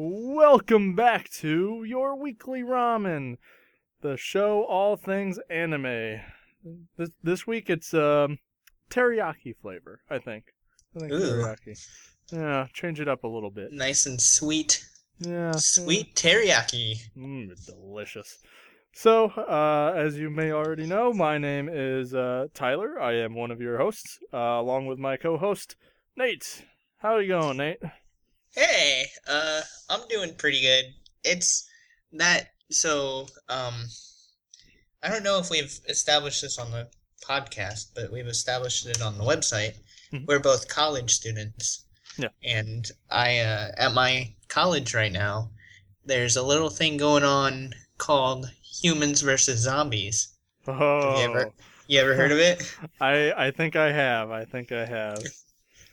Welcome back to your weekly ramen, the show all things anime. This this week it's um teriyaki flavor, I think. I think Ooh. teriyaki. Yeah, change it up a little bit. Nice and sweet, Yeah, sweet teriyaki. yeah. Mm, delicious. So, uh, as you may already know, my name is uh, Tyler. I am one of your hosts, uh, along with my co-host Nate. How are you going, Nate? Hey, uh, I'm doing pretty good. It's that so um, I don't know if we've established this on the podcast, but we've established it on the website. Mhm. We're both college students. Yeah. And I uh, at my college right now, there's a little thing going on called Humans versus Zombies. Oh, ever- You ever heard of it? I I think I have. I think I have.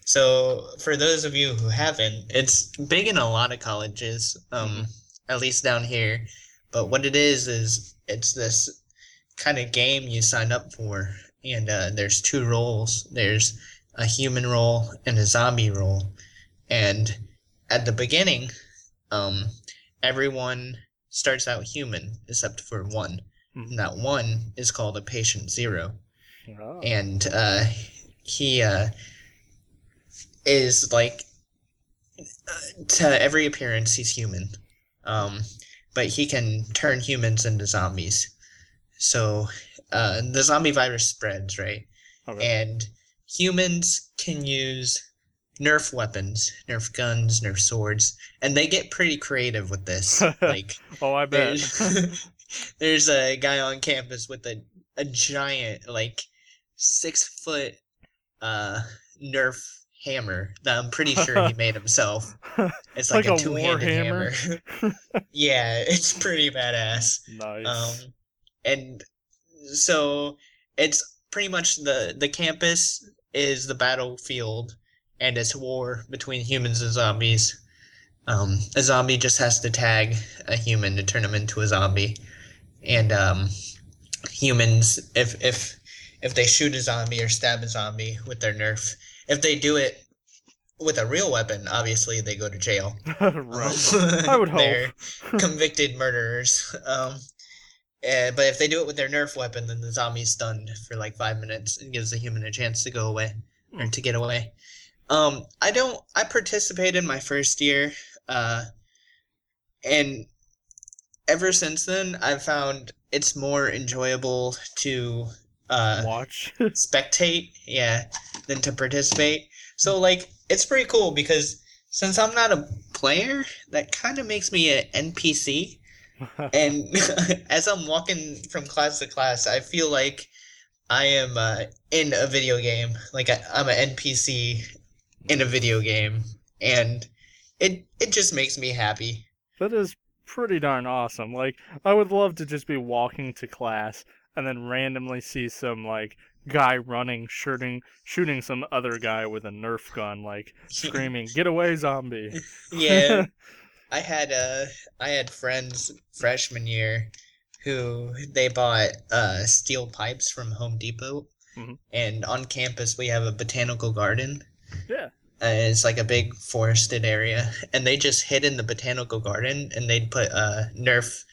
So, for those of you who haven't, it's big in a lot of colleges, um, at least down here. But what it is is it's this kind of game you sign up for, and uh, there's two roles. There's a human role and a zombie role, and at the beginning, um, everyone starts out human except for one. Mhm. And that one is called a patient zero Oh. and uh, he uh, is like uh, to every appearance he's human, um, but he can turn humans into zombies. So uh, the zombie virus spreads, right? Okay. And humans can use Nerf weapons, Nerf guns, Nerf swords, and they get pretty creative with this. like oh, I bet. there's, there's a guy on campus with a, a giant, like six foot uh Nerf hammer that I'm pretty sure he made himself. It's like, Like a a two handed warhammer? hammer. yeah, it's pretty badass. nice. Um and so it's pretty much the the campus is the battlefield and it's war between humans and zombies. Um, a zombie just has to tag a human to turn him into a zombie, and um, humans, if if if they shoot a zombie or stab a zombie with their Nerf, if they do it with a real weapon, obviously they go to jail. right. I would hope. They're convicted murderers. Um, eh, but if they do it with their Nerf weapon, then the zombie's stunned for like five minutes and gives the human a chance to go away or Hmm. to get away. Um, I don't. I participated my first year, uh, and ever since then, I've found it's more enjoyable to uh, Watch. spectate, yeah, than to participate. So like it's pretty cool because since I'm not a player, that kind of makes me an NPC. And as I'm walking from class to class, I feel like I am uh, in a video game. Like I, I'm an NPC in a video game, and it it just makes me happy. that is pretty darn awesome. Like, I would love to just be walking to class and then randomly see some like guy running, shooting, shooting some other guy with a Nerf gun, like screaming, "Get away, zombie!" yeah, I had uh I had friends freshman year who they bought uh steel pipes from Home Depot, Mhm. and on campus we have a botanical garden. Yeah. Uh, it's like a big forested area, and they just hid in the botanical garden, and they'd put uh Nerf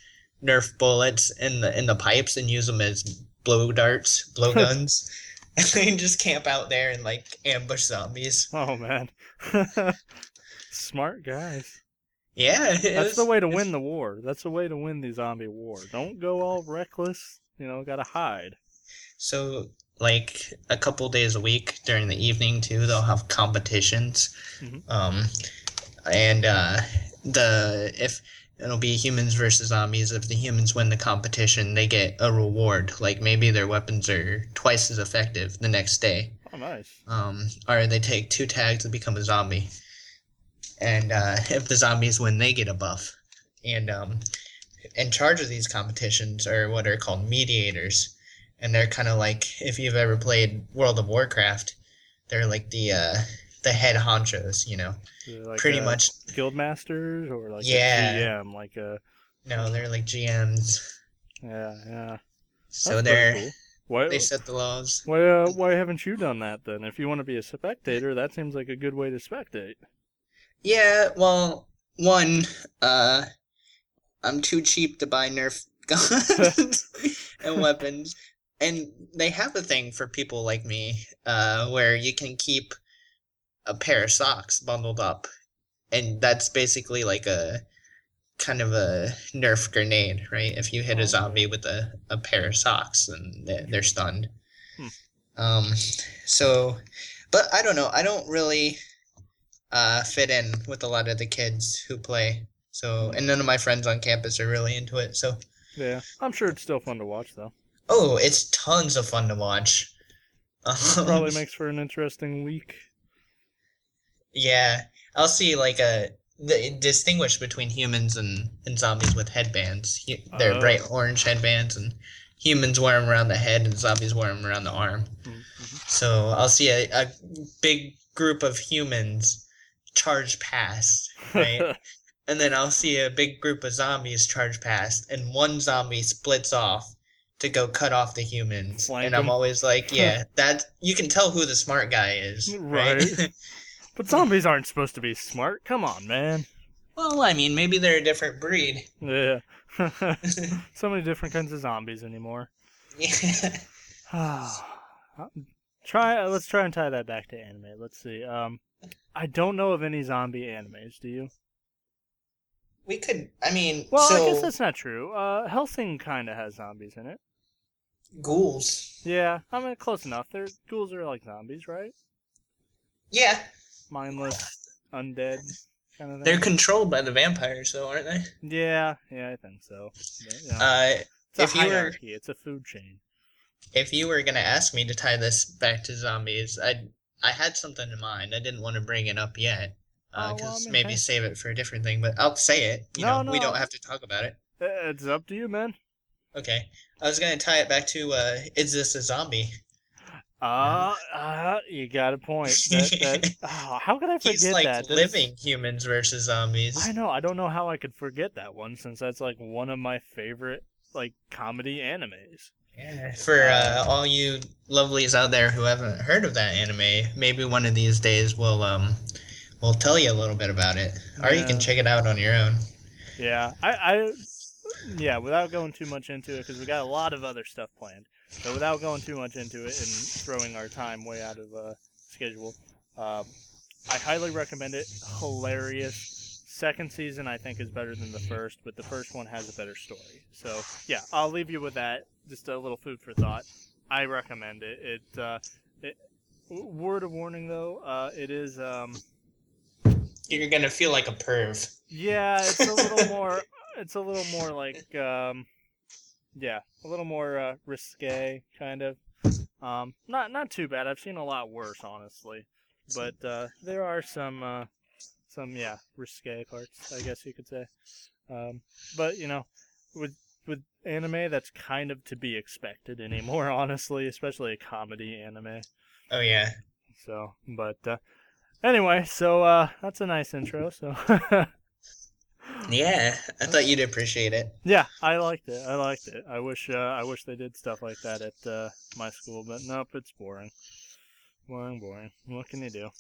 Nerf bullets in the in the pipes and use them as blow darts, blow guns, and they just camp out there and like ambush zombies. Oh man, smart guys. Yeah, That's the way to win the war. That's the way to win the zombie war. Don't go all reckless. You know, gotta hide. So, like a couple days a week during the evening too, they'll have competitions. Mhm. Um, and uh, the if it'll be humans versus zombies. If the humans win the competition, they get a reward. Like maybe their weapons are twice as effective the next day. Oh, nice. Um, or they take two tags to become a zombie. And uh, if the zombies win, they get a buff. And um, in charge of these competitions are what are called mediators. And they're kind of like if you've ever played World of Warcraft, they're like the uh, the head honchos, you know. Like, Pretty much. guild masters or like Yeah. GM, like a No, they're like GMs. yeah, yeah. So That's they're cool. Why, they set the laws. why, uh, why haven't you done that then? If you want to be a spectator, that seems like a good way to spectate. Yeah, well, one, uh, I'm too cheap to buy Nerf guns and weapons, and they have a thing for people like me, uh, where you can keep a pair of socks bundled up, and that's basically like a kind of a Nerf grenade, right? If you hit Oh. a zombie with a, a pair of socks, and they're, they're stunned. Hmm. Um, so, but I don't know. I don't really uh, fit in with a lot of the kids who play. So, and none of my friends on campus are really into it. So, Yeah, I'm sure it's still fun to watch though. oh, it's tons of fun to watch. Um, Probably makes for an interesting week. Yeah, I'll see like a the distinguish between humans and, and zombies with headbands. Hu- They're Oh. bright orange headbands, and humans wear them around the head, and zombies wear them around the arm. Mhm. So I'll see a, a big group of humans charge past, right? and then I'll see a big group of zombies charge past, and one zombie splits off to go cut off the humans. Flank and I'm always like, yeah, that you can tell who the smart guy is, right? Right. But zombies aren't supposed to be smart. Come on, man. well, I mean, maybe they're a different breed. Yeah. so many different kinds of zombies anymore. yeah. try. uh, Let's try and tie that back to anime. Let's see. Um, I don't know of any zombie animes. Do you? We could. I mean, Well, so I guess that's not true. Uh, Hellsing kind of has zombies in it. ghouls. Yeah, I mean close enough. They're ghouls are like zombies, right? Yeah, Mindless, undead kind of thing. they're controlled by the vampires, though, aren't they? yeah, yeah, I think so. But, you know, Uh, it's a if you were- hierarchy. It's a food chain. if you were gonna ask me to tie this back to zombies, I I had something in mind. I didn't want to bring it up yet, Oh, because well, I mean, maybe hey. save it for a different thing. But I'll say it. You No, know, we don't have to talk about it. Uh, It's up to you, man. Okay, I was gonna tie it back to uh, is this a zombie? Uh, uh you got a point. That, that, oh, how could I forget He's like that? Living humans versus zombies. I know. I don't know how I could forget that one since that's like one of my favorite like comedy animes. Yeah, for uh, all you lovelies out there who haven't heard of that anime, maybe one of these days we'll um we'll tell you a little bit about it, or you can check it out on your own. Yeah, I, I, yeah, without going too much into it, because we got a lot of other stuff planned. So without going too much into it and throwing our time way out of uh, schedule, um, I highly recommend it. Hilarious. Second season, I think, is better than the first, but the first one has a better story. So yeah, I'll leave you with that. Just a little food for thought. I recommend it. It, uh, it word of warning though, uh, it is. Um, You're gonna feel like a perv. yeah, it's a little more. It's a little more like, um, yeah, a little more uh, risque, kind of. Um, not not too bad. I've seen a lot worse, honestly, but uh, there are some uh, some yeah risque parts, I guess you could say. Um, but you know, with with anime, that's kind of to be expected anymore, honestly, especially a comedy anime. Oh yeah. So, but uh, anyway, so uh, that's a nice intro. So. Yeah, I thought you'd appreciate it. Yeah, I liked it. I liked it. I wish uh, I wish they did stuff like that at uh, my school, but nope, it's boring. Boring, boring. What can you do?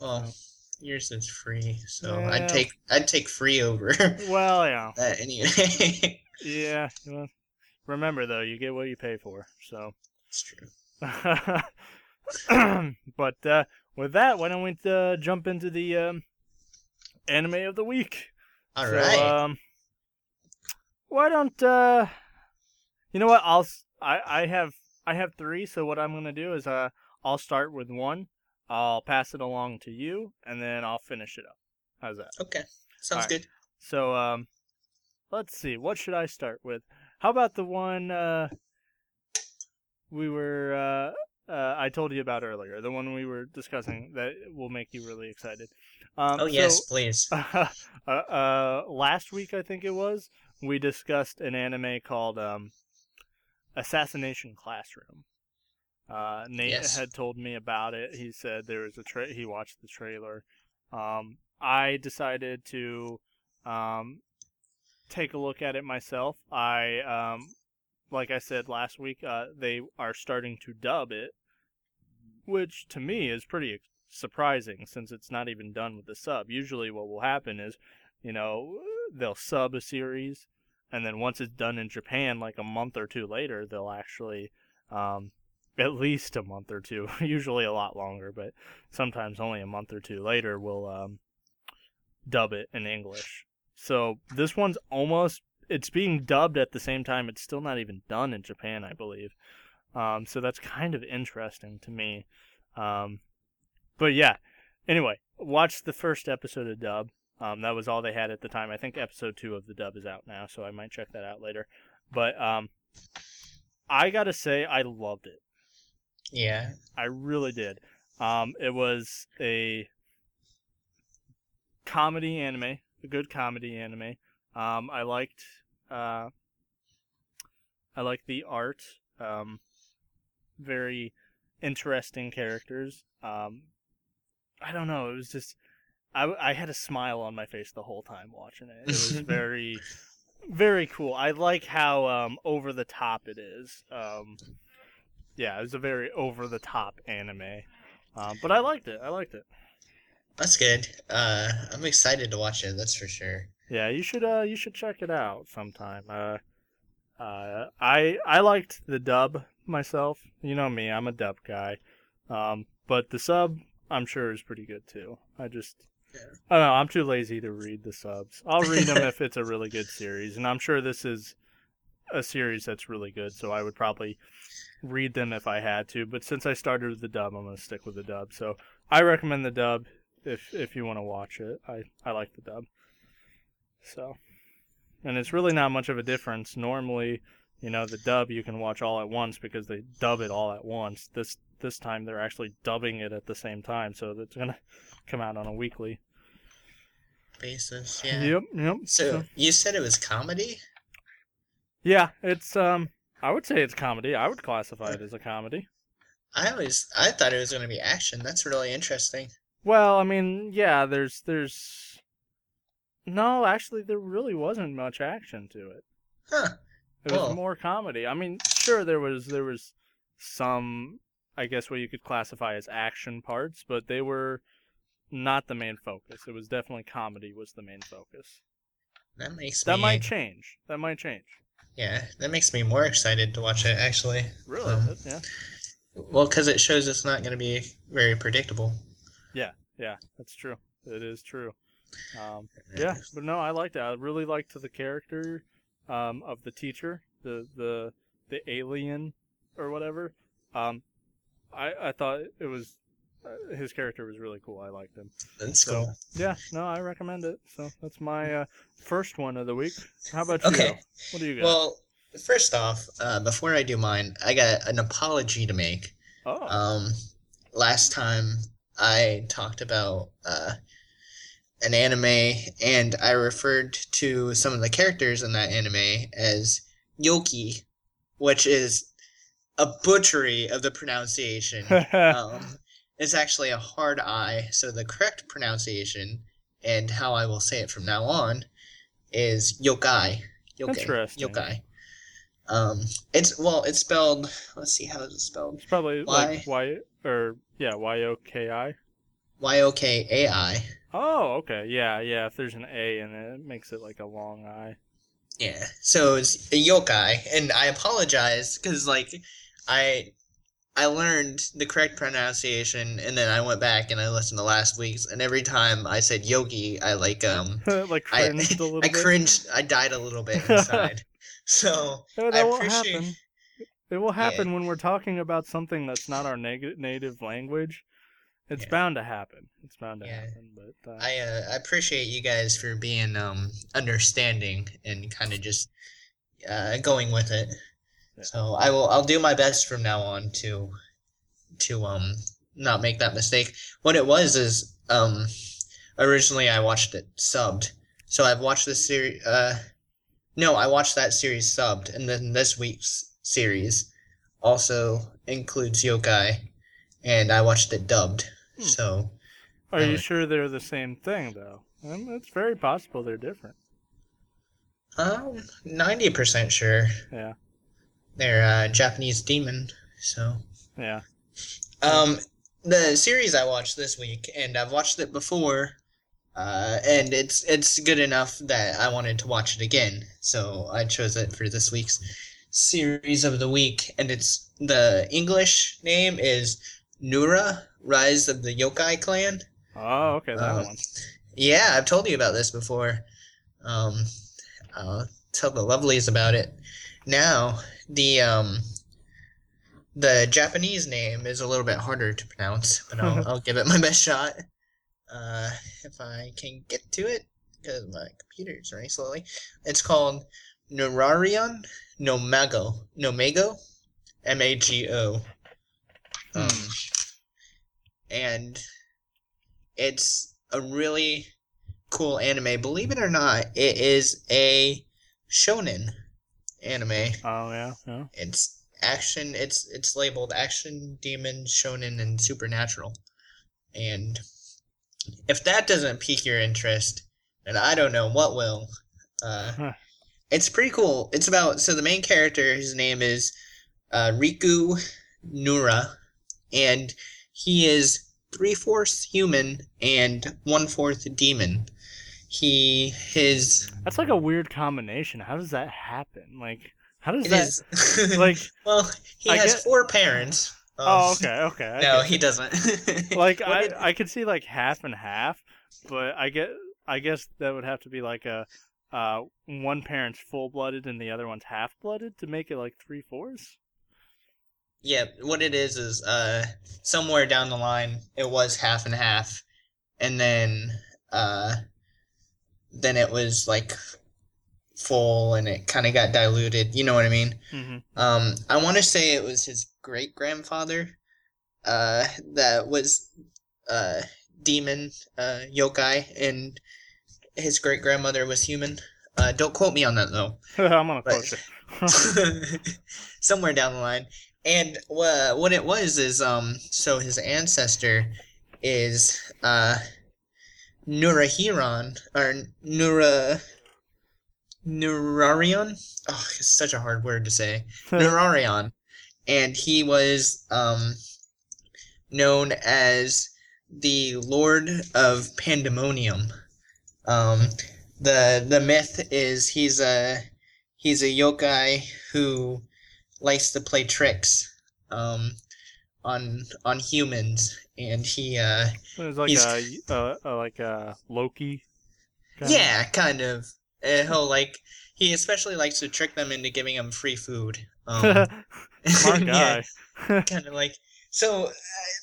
Well, yours is free, so Yeah. I'd take I'd take free over Well, yeah, that anyway. yeah. Well, remember though, you get what you pay for. So, it's true. but uh, with that, why don't we uh, jump into the um, anime of the week? All so, right. Um, why don't uh, you know what? I'll I I have I have three. So what I'm gonna do is uh I'll start with one. I'll pass it along to you, and then I'll finish it up. How's that? okay, sounds alright. good. So um, let's see. What should I start with? How about the one uh we were uh, uh I told you about earlier, the one we were discussing that will make you really excited. Um, Oh so- yes, please. uh, uh, last week I think it was we discussed an anime called um, Assassination Classroom. Uh, Nate Yes. had told me about it. He said there was a tra- he watched the trailer. Um, I decided to um, take a look at it myself. I um, like I said last week, uh, they are starting to dub it, which to me is pretty surprising since it's not even done with the sub. Usually, what will happen is you know, they'll sub a series, and then once it's done in Japan, like a month or two later, they'll actually, um, at least a month or two, usually a lot longer, but sometimes only a month or two later, will um, dub it in English. So this one's almost it's being dubbed at the same time. It's still not even done in Japan, I believe. Um, so that's kind of interesting to me. Um, but yeah. Anyway, watch the first episode of Dub. Um, that was all they had at the time. I think episode two of the dub is out now, so I might check that out later. But um, I gotta say, I loved it. Yeah. I really did. Um, it was a comedy anime, a good comedy anime. Um, I liked, uh, I liked the art. Um, very interesting characters. Um, I don't know. It was just, I, I had a smile on my face the whole time watching it. It was very, very cool. I like how um, over the top it is. Um, yeah, it was a very over the top anime. Um, but I liked it. I liked it. That's good. Uh, I'm excited to watch it. That's for sure. Yeah, you should uh you should check it out sometime. Uh, uh, I I liked the dub myself. You know me, I'm a dub guy. Um, but the sub I'm sure is pretty good too. I just Yeah. I don't know. I'm too lazy to read the subs. I'll read them if it's a really good series, and I'm sure this is a series that's really good. So I would probably read them if I had to. But since I started with the dub, I'm gonna stick with the dub. So I recommend the dub if if you want to watch it. I I like the dub. So, and it's really not much of a difference. Normally, you know, the dub you can watch all at once because they dub it all at once. This this time they're actually dubbing it at the same time, so it's gonna come out on a weekly. Basis. Yeah. Yep, yep. So you said it was comedy? yeah, it's um, I would say it's comedy. I would classify it as a comedy. I always I thought it was going to be action. That's really interesting. Well, I mean, yeah, there's there's no, actually, there really wasn't much action to it. Huh. It was Well- more comedy. I mean, sure there was there was some I guess what you could classify as action parts, but they were not the main focus. It was definitely comedy was the main focus. That makes That me might change. That might change. Yeah, that makes me more excited to watch it actually. Really? Um, yeah. Well, cuz it shows it's not going to be very predictable. Yeah, yeah, that's true. It is true. Um, yeah, but no, I liked it. I really liked the character um, of the teacher, the the the alien or whatever. Um, I I thought it was uh, his character was really cool. I liked him. That's So cool. yeah, no, I recommend it. So that's my uh, first one of the week. How about you? Okay. What do you got? Well, first off, uh, before I do mine, I got an apology to make. oh, Um, last time I talked about uh, an anime, and I referred to some of the characters in that anime as Yoki, which is a butchery of the pronunciation. um, it's actually a hard I, so the correct pronunciation and how I will say it from now on is yokai. Yokai. Interesting. Yokai. Um, it's well, it's spelled. Let's see how is it spelled. it's probably why- like Y or yeah Y O K I. Y o k a i. Oh, okay. Yeah, yeah. If there's an A in it, it makes it like a long I. Yeah. So it's a yokai, and I apologize because like I I learned the correct pronunciation, and then I went back and I listened to last week's, and every time I said yogi, I like um like I cringed a little bit. I bit. cringed. I died a little bit inside. so Yeah, I that will appreciate. happen. It will happen when we're talking about something that's not our neg- native language. It's Yeah. bound to happen. It's bound to Yeah. happen. But uh, I uh, I appreciate you guys for being um understanding and kind of just uh, going with it. Yeah. So I will I'll do my best from now on to to um not make that mistake. What it was is um originally I watched it subbed. So I've watched this series uh no, I watched that series subbed and then this week's series also includes yokai and I watched it dubbed. Hmm. So are you sure they're the same thing though? Um, it's very possible they're different. Um, ninety percent sure. Yeah. They're uh, Japanese demon. So, Yeah. um, the series I watched this week, and I've watched it before, uh, and it's it's good enough that I wanted to watch it again. So I chose it for this week's series of the week, and it's the English name is Nura: Rise of the Yokai Clan. Oh, okay, that Uh, one. Yeah, I've told you about this before. Um, I'll tell the lovelies about it. Now, the um, the Japanese name is a little bit harder to pronounce, but I'll, I'll give it my best shot. Uh, if I can get to it, because my computer's running slowly. It's called Nurarion Nomago. Nomago? M A G O. Um, and it's a really cool anime. Believe it or not, it is a shonen anime. Oh yeah, yeah. It's action. It's it's labeled action, demon, shonen, and supernatural. And if that doesn't pique your interest, then I don't know what will. Uh, Huh. It's pretty cool. It's about so the main character, his name is uh, Riku Nura, and he is three fourths human and one fourth demon. He his That's like a weird combination. How does that happen? Like, how does that is like? well he I has get- four parents. Um, Oh, okay, okay. I No, he it. doesn't. like I, did- I could see like half and half, but I get I guess that would have to be like a uh one parent's full blooded and the other one's half blooded to make it like three fours. Yeah, what it is is uh somewhere down the line it was half and half, and then uh then it was like full and it kind of got diluted. You know what I mean? Mm-hmm. Um, I want to say it was his great grandfather, uh, that was uh demon uh yokai, and his great grandmother was human. Uh, don't quote me on that though. I'm gonna But- quote you. somewhere down the line. And uh, what it was is um so his ancestor is uh Nurahiron or Nura Nurarion. Oh, it's such a hard word to say. Nurarion, and he was um known as the Lord of Pandemonium. Um, the the myth is he's a he's a yokai who likes to play tricks um, on on humans, and he uh, It was like He's- a, a, a like a Loki. kinda? yeah, kind of. Uh, he'll like he especially likes to trick them into giving them free food. Um, Smart yeah, kind of like so uh,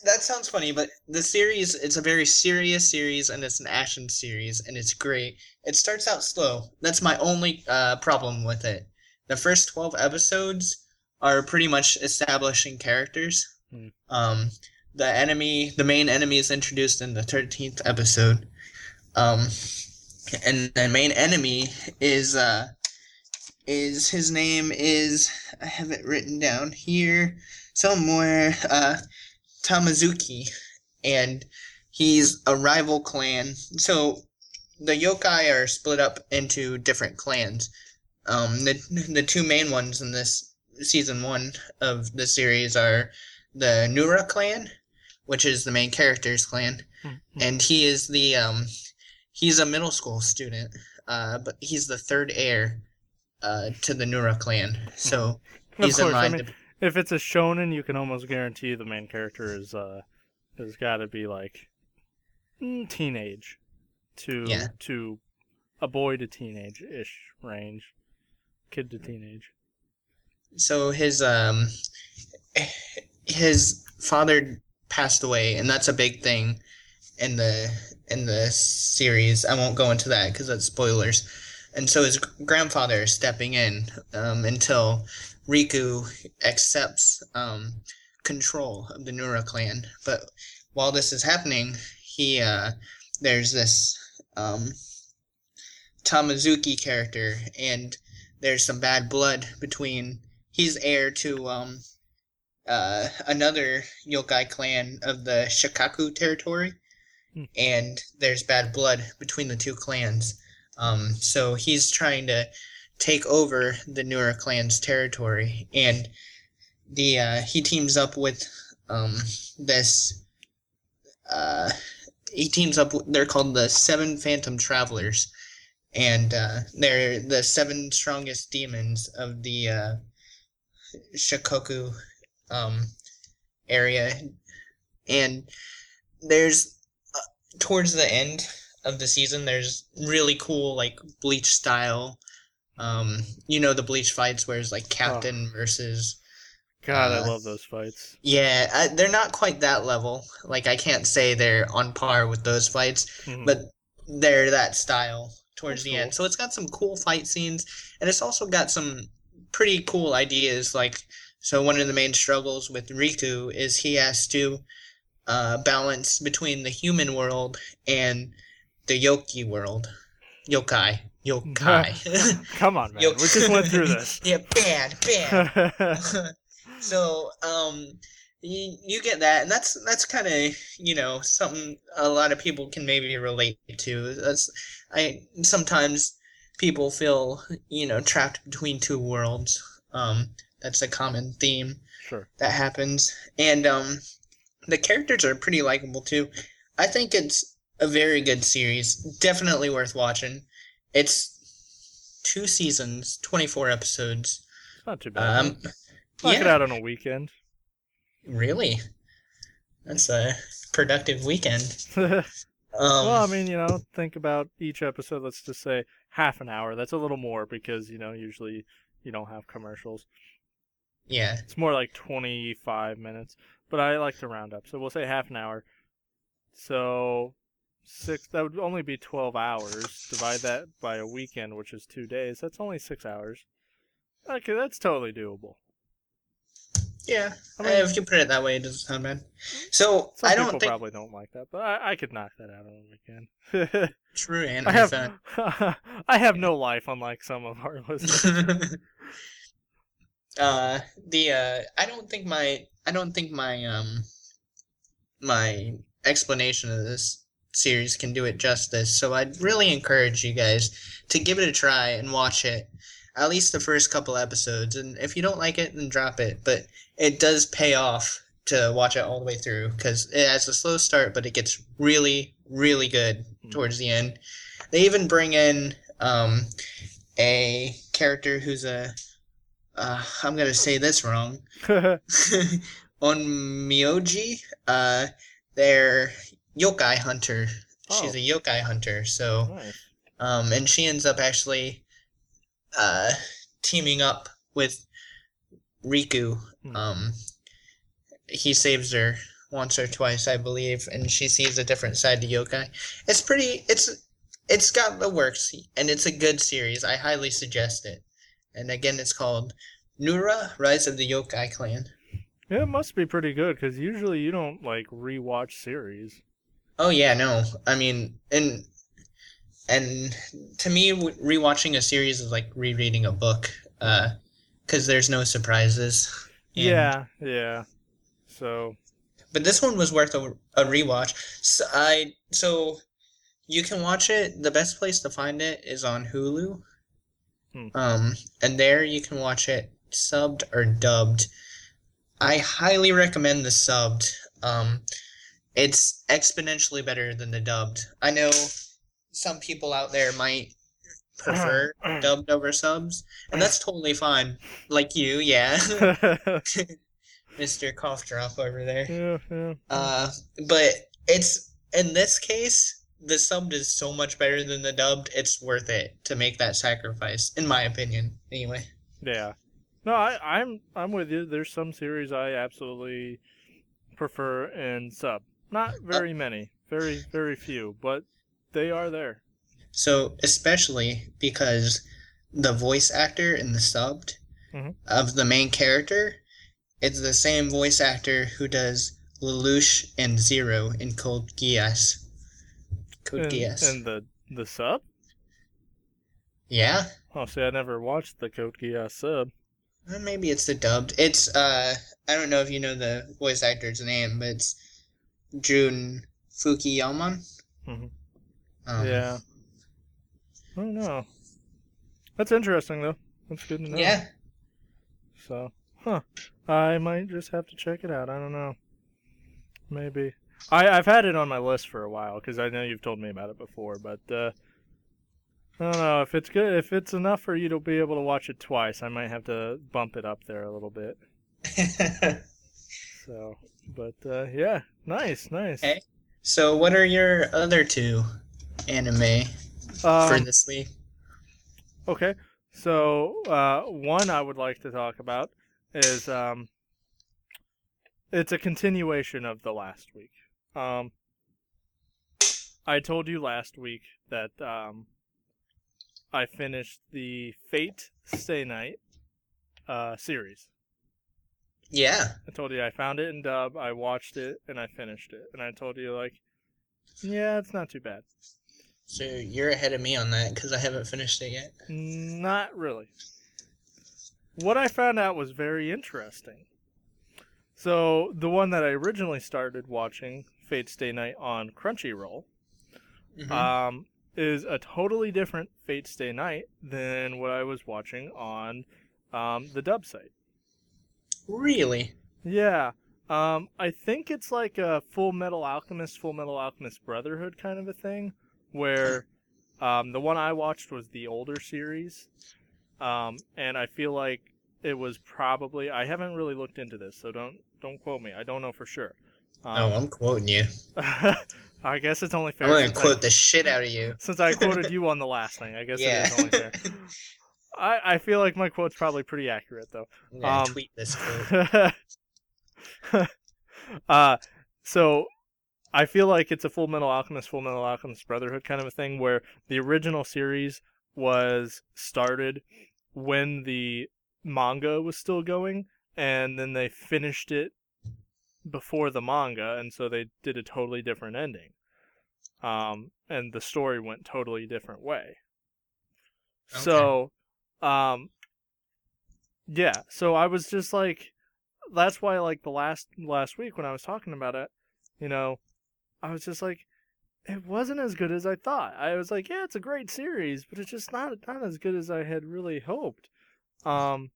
that sounds funny but the series it's a very serious series and it's an action series and it's great it starts out slow that's my only uh, problem with it the first 12 episodes are pretty much establishing characters Hmm. um, the enemy the main enemy is introduced in the 13th episode um, and the main enemy is uh, is his name is I have it written down here somewhere. Uh, Tamazuki, and he's a rival clan. So the yokai are split up into different clans. Um, the the two main ones in this season one of the series are the Nura clan, which is the main character's clan, Mhm. and he is the um, he's a middle school student, uh, but he's the third heir uh, to the Nura clan. So Of he's in course, I line mean, to if it's a shonen, you can almost guarantee the main character is uh has got to be like mm, teenage to Yeah. to a boy to teenage ish range, kid to teenage. So his um his father passed away and that's a big thing in the in the series. I won't go into that because that's spoilers. And so his grandfather is stepping in um, until riku accepts um, control of the nura clan. But while this is happening he uh, there's this um, tamazuki character and there's some bad blood between he's heir to um uh another yokai clan of the Shikoku territory Hmm. and there's bad blood between the two clans um so he's trying to take over the Nura clan's territory and the uh he teams up with um this uh he teams up. They're called the Seven Phantom Travelers, and uh, they're the seven strongest demons of the uh, Shikoku um, area, and there's uh, towards the end of the season, there's really cool like Bleach style. Um, you know the Bleach fights where it's like Captain versus God, I Uh, love those fights. yeah, I, they're not quite that level. Like I can't say they're on par with those fights, Mhm. but they're that style towards That's the cool. end. So it's got some cool fight scenes, and it's also got some pretty cool ideas. Like, so one of the main struggles with Riku is he has to uh, balance between the human world and the Yoki world, yokai, yokai. Come on, man. Yo- We just went through this. yeah, bad, bad. so um you, you get that and that's that's kind of you know something a lot of people can maybe relate to that's i sometimes people feel you know trapped between two worlds. Um that's a common theme sure. that happens. And um the characters are pretty likable too. I think it's a very good series. Definitely worth watching. It's two seasons 24 episodes. It's not too bad. um Knock it yeah. out on a weekend. really? That's a productive weekend. Um well, I mean, you know, think about each episode. Let's just say half an hour. That's a little more because you know usually you don't have commercials. yeah It's more like twenty-five minutes, but I like to round up. So we'll say half an hour. So six. That would only be twelve hours. Divide that by a weekend, which is two days. That's only six hours. Okay, that's totally doable. Yeah I mean- if you put it that way it doesn't sound bad so Some i don't think probably don't like that, but I, I could knock that out on a weekend. true and I have I have no life, unlike some of our listeners. uh the uh i don't think my i don't think my um my explanation of this series can do it justice so i'd really encourage you guys to give it a try and watch it at least the first couple episodes and if you don't like it then drop it but it does pay off to watch it all the way through because it has a slow start but it gets really really good Mhm. towards the end they even bring in um a character who's a uh, I'm gonna say this wrong. On Myoji, uh, they're yokai hunter. She's Oh. a yokai hunter. So, nice. um, and she ends up actually, uh, teaming up with Riku. Hmm. Um, he saves her once or twice, I believe, and she sees a different side to yokai. It's pretty. It's it's got the works, and it's a good series. I highly suggest it. And again, it's called Nura: Rise of the Yokai Clan. Yeah, it must be pretty good because usually you don't like rewatch series. Oh yeah, no. I mean, and and to me, rewatching a series is like rereading a book, because there's no surprises. And- Yeah, yeah. So but this one was worth a, a rewatch. So I so you can watch it. The best place to find it is on Hulu. Hmm. Um, and there you can watch it subbed or dubbed. I highly recommend the subbed. Um, it's exponentially better than the dubbed. I know some people out there might prefer dubbed over subs, and that's totally fine. Like you, yeah, yeah, Mr. Cough Drop over there. yeah. Uh, but it's in this case, the subbed is so much better than the dubbed. It's worth it to make that sacrifice, in my opinion. Anyway, Yeah. No, I, I'm I'm with you. There's some series I absolutely prefer in sub. Not very many, very very few, but they are there. so especially because the voice actor in the subbed Mhm. of the main character, it's the same voice actor who does Lelouch and Zero in Code Geass. Code And, Geass. and the the sub. yeah. Oh, see, I never watched the Code Geass sub. Uh, Maybe it's the dubbed. It's uh I don't know if you know the voice actor's name, but it's Jun Fukuyama. Mhm. Um, yeah. I don't know. That's interesting though. That's good to know. Yeah. So, huh? I might just have to check it out. I don't know. Maybe. I I've had it on my list for a while because I know you've told me about it before, but uh, I don't know if it's good. If it's enough for you to be able to watch it twice, I might have to bump it up there a little bit. So, but uh, yeah, nice, nice. Hey. so, what are your other two anime for Um, this week? Okay, so uh, one I would like to talk about is um, it's a continuation of the last week. Um, I told you last week that um, I finished the Fate Stay Night uh, series. Yeah. I told you I found it in dub, I watched it, and I finished it. And I told you like, yeah, it's not too bad. So you're ahead of me on that because I haven't finished it yet. Not really. What I found out was very interesting. So, the one that I originally started watching, Fate Stay Night on Crunchyroll, Mhm. um, is a totally different Fate Stay Night than what I was watching on um, the dub site. really? Yeah. Um, I think it's like a Full Metal Alchemist, Full Metal Alchemist Brotherhood kind of a thing, where um, the one I watched was the older series, um, and I feel like it was probably I haven't really looked into this, so don't don't quote me. I don't know for sure. oh, Um, I'm quoting you. I guess it's only fair I'm gonna quote I, the shit out of you. since I quoted you on the last thing. I guess Yeah. it is only fair. I, I feel like my quote's probably pretty accurate though. I'm gonna Um, tweet this quote. uh, so I feel like it's a Full Metal Alchemist, Full Metal Alchemist Brotherhood kind of a thing, where the original series was started when the manga was still going, and then they finished it before the manga, and so they did a totally different ending. Um, and the story went totally different way. So, um, yeah. So I was just like, that's why like the last last week when I was talking about it, you know, I was just like, it wasn't as good as I thought. I was like, yeah, it's a great series, but it's just not not as good as I had really hoped. Um,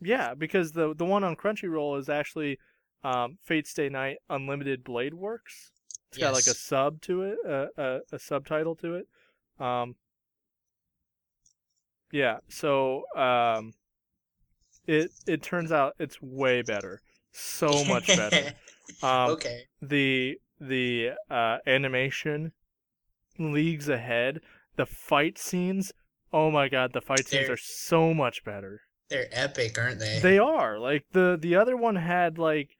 yeah, because the the one on Crunchyroll is actually um, Fate Stay Night Unlimited Blade Works. It's got like a sub to it, a, a, a subtitle to it. Um, yeah, so um, it it turns out it's way better, so much better. Um, okay. The the uh, animation leagues ahead. The fight scenes, oh my god, the fight scenes They're- are so much better. They're epic, aren't they? They are like the the other one had like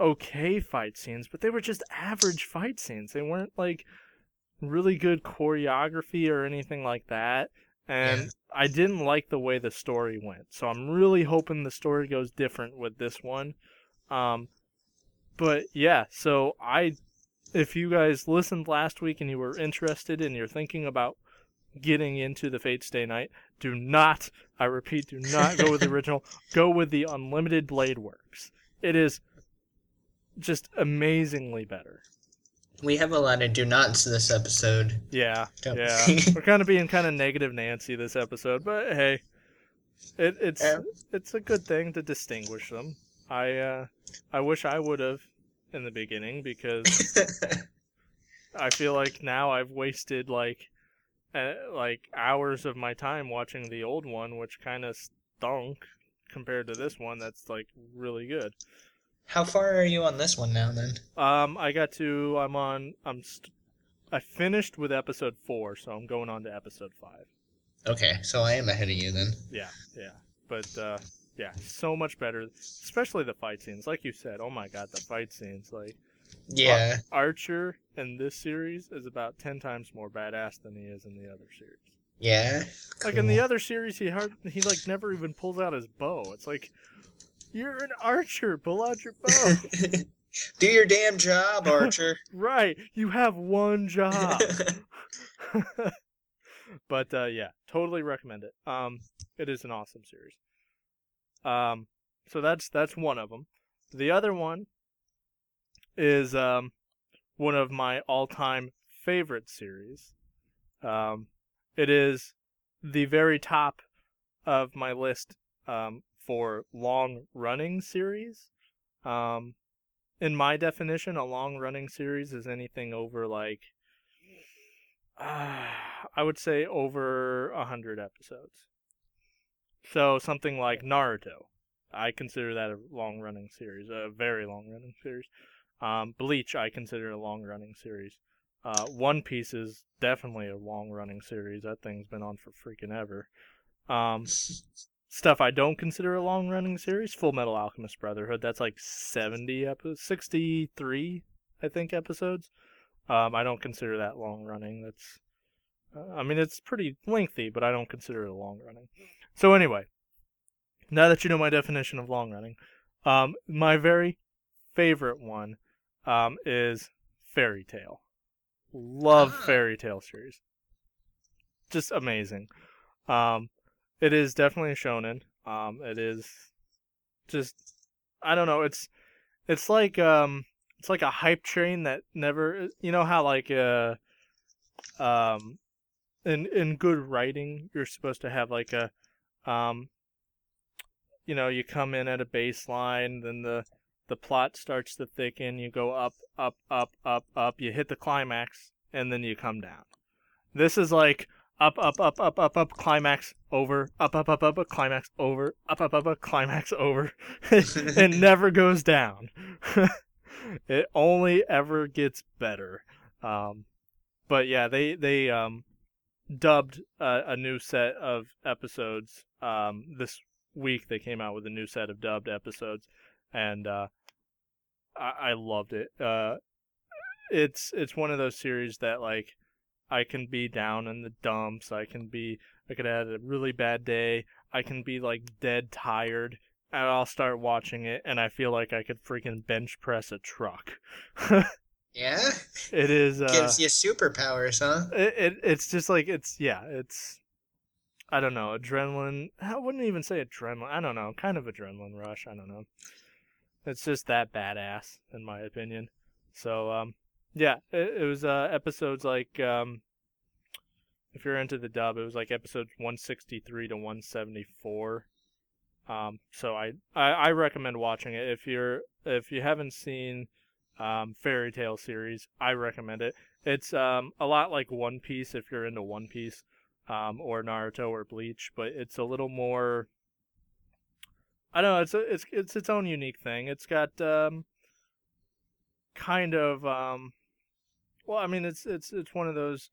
okay fight scenes, but they were just average fight scenes. They weren't like really good choreography or anything like that. And Yeah. I didn't like the way the story went. So I'm really hoping the story goes different with this one. Um but yeah, so I if you guys listened last week and you were interested and you're thinking about getting into the Fate Stay Night, do not, I repeat, do not go with the original. Go with the Unlimited Blade Works. It is just amazingly better. We have a lot of do nots this episode. Yeah, yeah. we? We're kind of being kind of negative Nancy this episode, but hey, it, it's Yeah. it's a good thing to distinguish them. I uh, I wish I would have in the beginning because I feel like now I've wasted like uh, like hours of my time watching the old one, which kind of stunk compared to this one that's like really good. How far are you on this one now, then? Um, I got to I'm on I'm st- I finished with episode four, so I'm going on to episode five. Okay, so I am ahead of you then. Yeah, yeah, but uh, yeah, so much better, especially the fight scenes. Like you said, oh my god, the fight scenes like. Yeah. Archer in this series is about ten times more badass than he is in the other series. Yeah. Like in the other series, he hard he like never even pulls out his bow. It's like, you're an archer, pull out your bow. Do your damn job, Archer. right, you have one job. but uh, yeah, totally recommend it. Um, it is an awesome series. Um, so that's that's one of them. The other one is um, one of my all-time favorite series. Um, it is the very top of my list um, for long-running series. Um, in my definition, a long running series is anything over like uh, I would say over a hundred episodes. So something like Naruto, I consider that a long running series, a very long running series. Um, Bleach, I consider a long running series. Uh, One Piece is definitely a long running series. That thing's been on for freaking ever. Um, stuff I don't consider a long running series, Fullmetal Alchemist Brotherhood. That's like 70 episodes, 63, I think, episodes. Um, I don't consider that long running. That's, uh, I mean, it's pretty lengthy, but I don't consider it a long running. So anyway, now that you know my definition of long running, um, my very favorite one um, is Fairy Tail. Love Ah. Fairy Tail series. Just amazing. Um, it is definitely a shonen. Um, it is just I don't know. It's it's like um it's like a hype train that never. You know how like uh um in in good writing you're supposed to have like a um you know you come in at a baseline then the the plot starts to thicken you go up up up up up you hit the climax and then you come down this is like up up up up up up climax over up up up up, up climax over up up up up climax over it never goes down it only ever gets better um but yeah they they um dubbed a, a new set of episodes um this week they came out with a new set of dubbed episodes and uh I, I loved it. Uh it's it's one of those series that like I can be down in the dumps I can be I could have had a really bad day I can be like dead tired and I'll start watching it and I feel like I could freaking bench press a truck. Yeah, it is uh gives you superpowers, huh? it, it it's just like it's yeah it's i don't know adrenaline i wouldn't even say adrenaline i don't know kind of adrenaline rush i don't know. It's just that badass in my opinion. So um yeah it, it was uh episodes like um if you're into the dub it was like episodes 163 to 174 um so I, I i recommend watching it. If you're if you haven't seen um Fairy Tail series i recommend it. It's um a lot like One Piece if you're into One Piece, um, or Naruto or Bleach, but it's a little more. I don't know. It's a, it's it's its own unique thing. It's got um, kind of um, well, I mean, it's it's it's one of those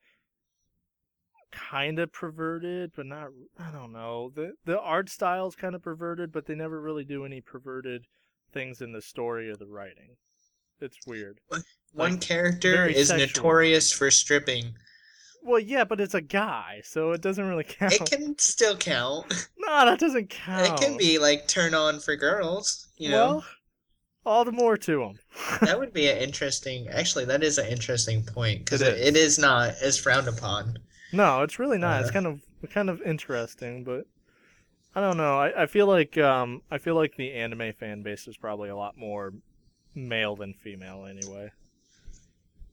kind of perverted, but not. I don't know. the The art style's kind of perverted, but they never really do any perverted things in the story or the writing. It's weird. One Like, character is sexual. notorious for stripping. Well, yeah, but it's a guy, so it doesn't really count. It can still count. No, that doesn't count. It can be like turn on for girls. You know, Well, all the more to them. that would be an interesting. Actually, that is an interesting point because It it, is. it is not as frowned upon. no, it's really not. it's Uh. kind of kind of interesting, but I don't know. I, I feel like um I feel like the anime fan base is probably a lot more male than female anyway.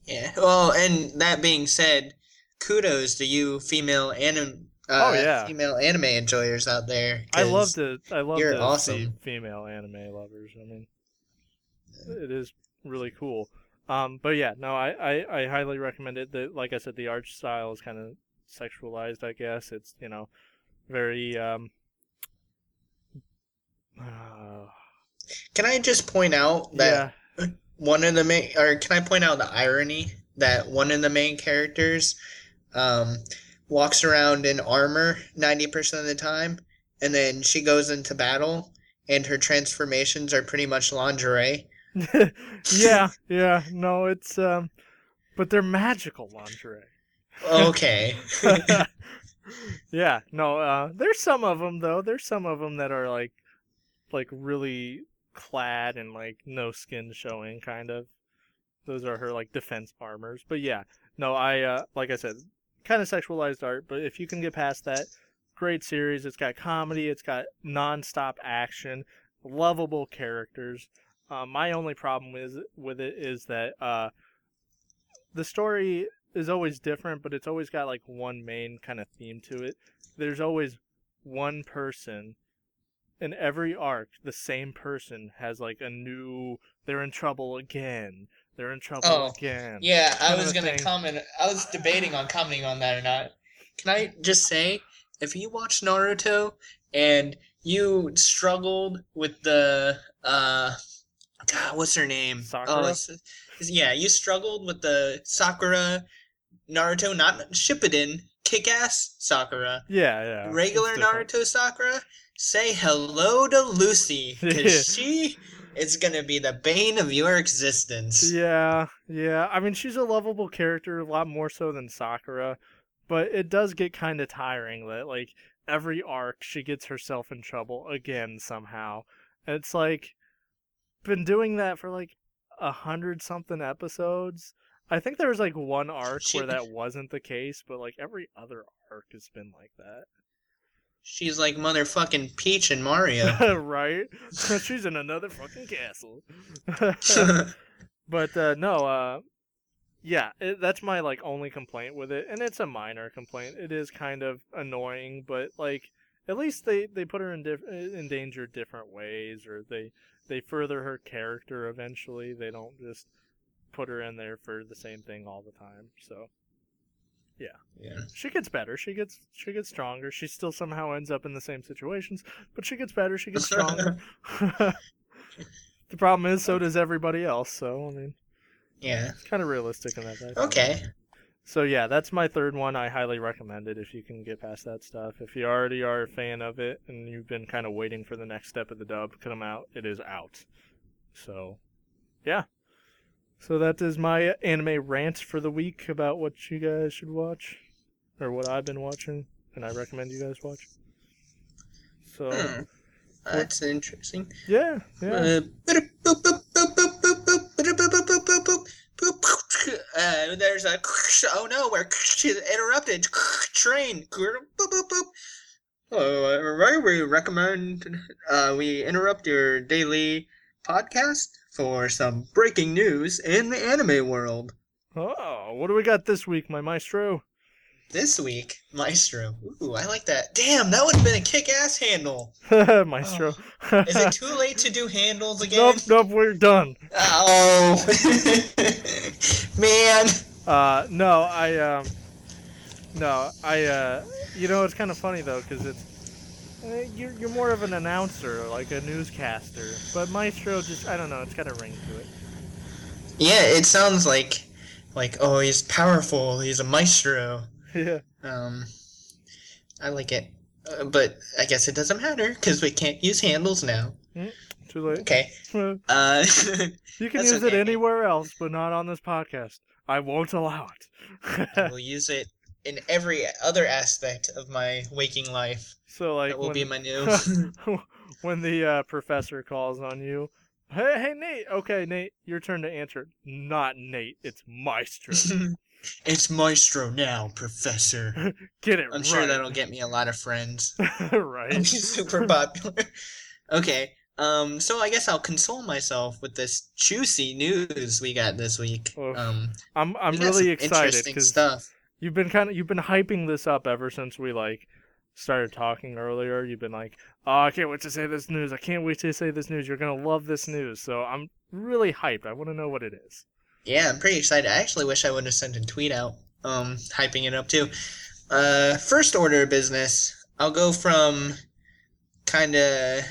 Yeah. Well, and that being said, kudos to you, female anim. Uh, Oh, yeah. female anime enjoyers out there. I love to I love you're to see awesome. female anime lovers. I mean, it is really cool. Um, but yeah, no, I, I, I highly recommend it. The, like I said, the art style is kind of sexualized. I guess it's you know very um. Uh, Can I just point out that yeah, one of the main, or can I point out the irony that one of the main characters, um, walks around in armor ninety percent of the time, and then she goes into battle, and her transformations are pretty much lingerie. yeah, yeah. No, it's um, but they're magical lingerie. Okay. yeah, no. Uh, there's some of them though. There's some of them that are like, like really clad and like no skin showing, kind of. Those are her like defense armors. But yeah, no. I uh, like I said, kind of sexualized art. But if you can get past that, great series. It's got comedy. It's got nonstop action. Lovable characters. Uh, my only problem with with it is that uh, the story is always different, but it's always got like one main kind of theme to it. There's always one person in every arc, the same person has like a new. They're in trouble again. They're in trouble Oh, again. Yeah, I was gonna thing. comment. I was debating on commenting on that or not. Can I just say, if you watch Naruto and you struggled with the uh, God, what's her name? Sakura? Oh, it's, it's- yeah, you struggled with the Sakura, Naruto, not Shippuden, kick-ass Sakura, Yeah, yeah. regular. Naruto Sakura. Say hello to Lucy, because she is gonna be the bane of your existence. Yeah, yeah. I mean, she's a lovable character, a lot more so than Sakura, but it does get kind of tiring that like every arc she gets herself in trouble again somehow. And it's like been doing that for like a hundred something episodes. I think there was like one arc where that wasn't the case, but like every other arc has been like that. She's like motherfucking Peach and Mario. right? She's in another fucking castle. But uh, no, uh, yeah, it, that's my like only complaint with it, and it's a minor complaint. It is kind of annoying, but like at least they they put her in diff- in danger different ways, or they they further her character eventually. They don't just put her in there for the same thing all the time. So yeah. Yeah. she gets better. She gets she gets stronger. She still somehow ends up in the same situations, but she gets better. She gets stronger. the problem is, so does everybody else. So I mean. Yeah. It's kind of realistic in that. Think. Okay. So yeah, that's my third one. I highly recommend it if you can get past that stuff. If you already are a fan of it and you've been kind of waiting for the next step of the dub to come out, it is out. So, yeah. So that is my anime rant for the week about what you guys should watch, or what I've been watching, and I recommend you guys watch. So hmm. that's what? interesting. Yeah. yeah. Uh, there's a oh no, we're interrupted train. Oh, right, we recommend uh, we interrupt your daily podcast for some breaking news in the anime world. Oh, what do we got this week, my maestro? This week, Maestro. Ooh, I like that. Damn, that would have been a kick-ass handle. maestro. Is it too late to do handles again? nope, nope, we're done. Oh, man. Uh, no, I um, no, I uh, you know, it's kind of funny though, because it's you're you're more of an announcer, like a newscaster, but Maestro just I don't know, it's got a ring to it. Yeah, it sounds like, like oh, he's powerful. He's a maestro. yeah, Um, I like it, uh, but I guess it doesn't matter because we can't use handles now. too late. Okay. you Uh, can That's use it anywhere else, but not on this podcast. I won't allow it. we'll use it in every other aspect of my waking life. so like That will when, be my new. when the uh, professor calls on you. Hey, hey, Nate. Okay, Nate, your turn to answer. Not Nate. It's Maestro. it's maestro now, Professor. Get it right. I'm right. sure that'll get me a lot of friends. right. Super popular. Okay. Um, so I guess I'll console myself with this juicy news we got this week. Oof. Um, I'm I'm really excited interesting stuff. You've been kind of you've been hyping this up ever since we like started talking earlier. You've been like, "Oh, I can't wait to say this news. I can't wait to say this news. You're gonna love this news." So I'm really hyped. I want to know what it is. Yeah, I'm pretty excited. I actually wish I would have sent a tweet out, um, hyping it up too. Uh, first order of business, I'll go from kind of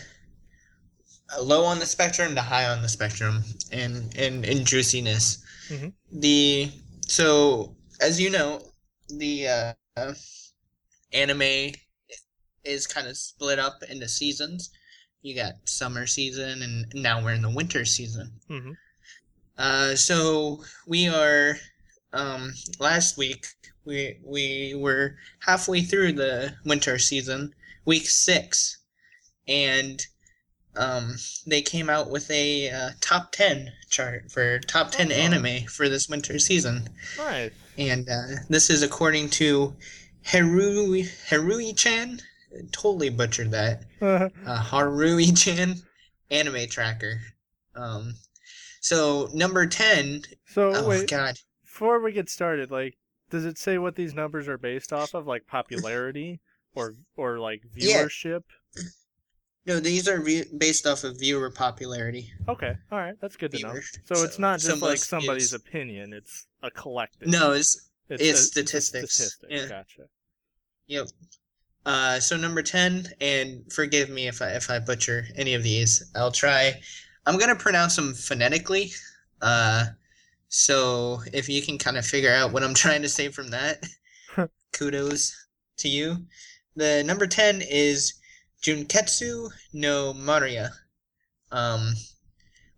low on the spectrum to high on the spectrum in in, in juiciness. Mhm. The so as you know, the uh, anime is kind of split up into seasons. You got summer season, and now we're in the winter season. hmm Uh, so we are. Um, last week we we were halfway through the winter season, week six, and um, they came out with a uh, top ten chart for top ten Oh. anime for this winter season, Nice. And uh, this is according to Harui Harui Chan. Totally butchered that uh, Harui Chan anime tracker. Um, so number ten. so Oh wait, God. before we get started, like, does it say what these numbers are based off of, like popularity or or like viewership Yeah. No, these are view- based off of viewer popularity. Okay, all right, that's good to know. Viewers. So, it's So- not so just like somebody's views- opinion; it's a collective. No, it's it's, it's a- statistics. statistic. Yeah. Gotcha. Yep. Uh, so number ten, and forgive me if I if I butcher any of these. I'll try. I'm gonna pronounce them phonetically. Uh, so if you can kind of figure out what I'm trying to say from that, kudos to you. The number ten is Junketsu no Maria, um,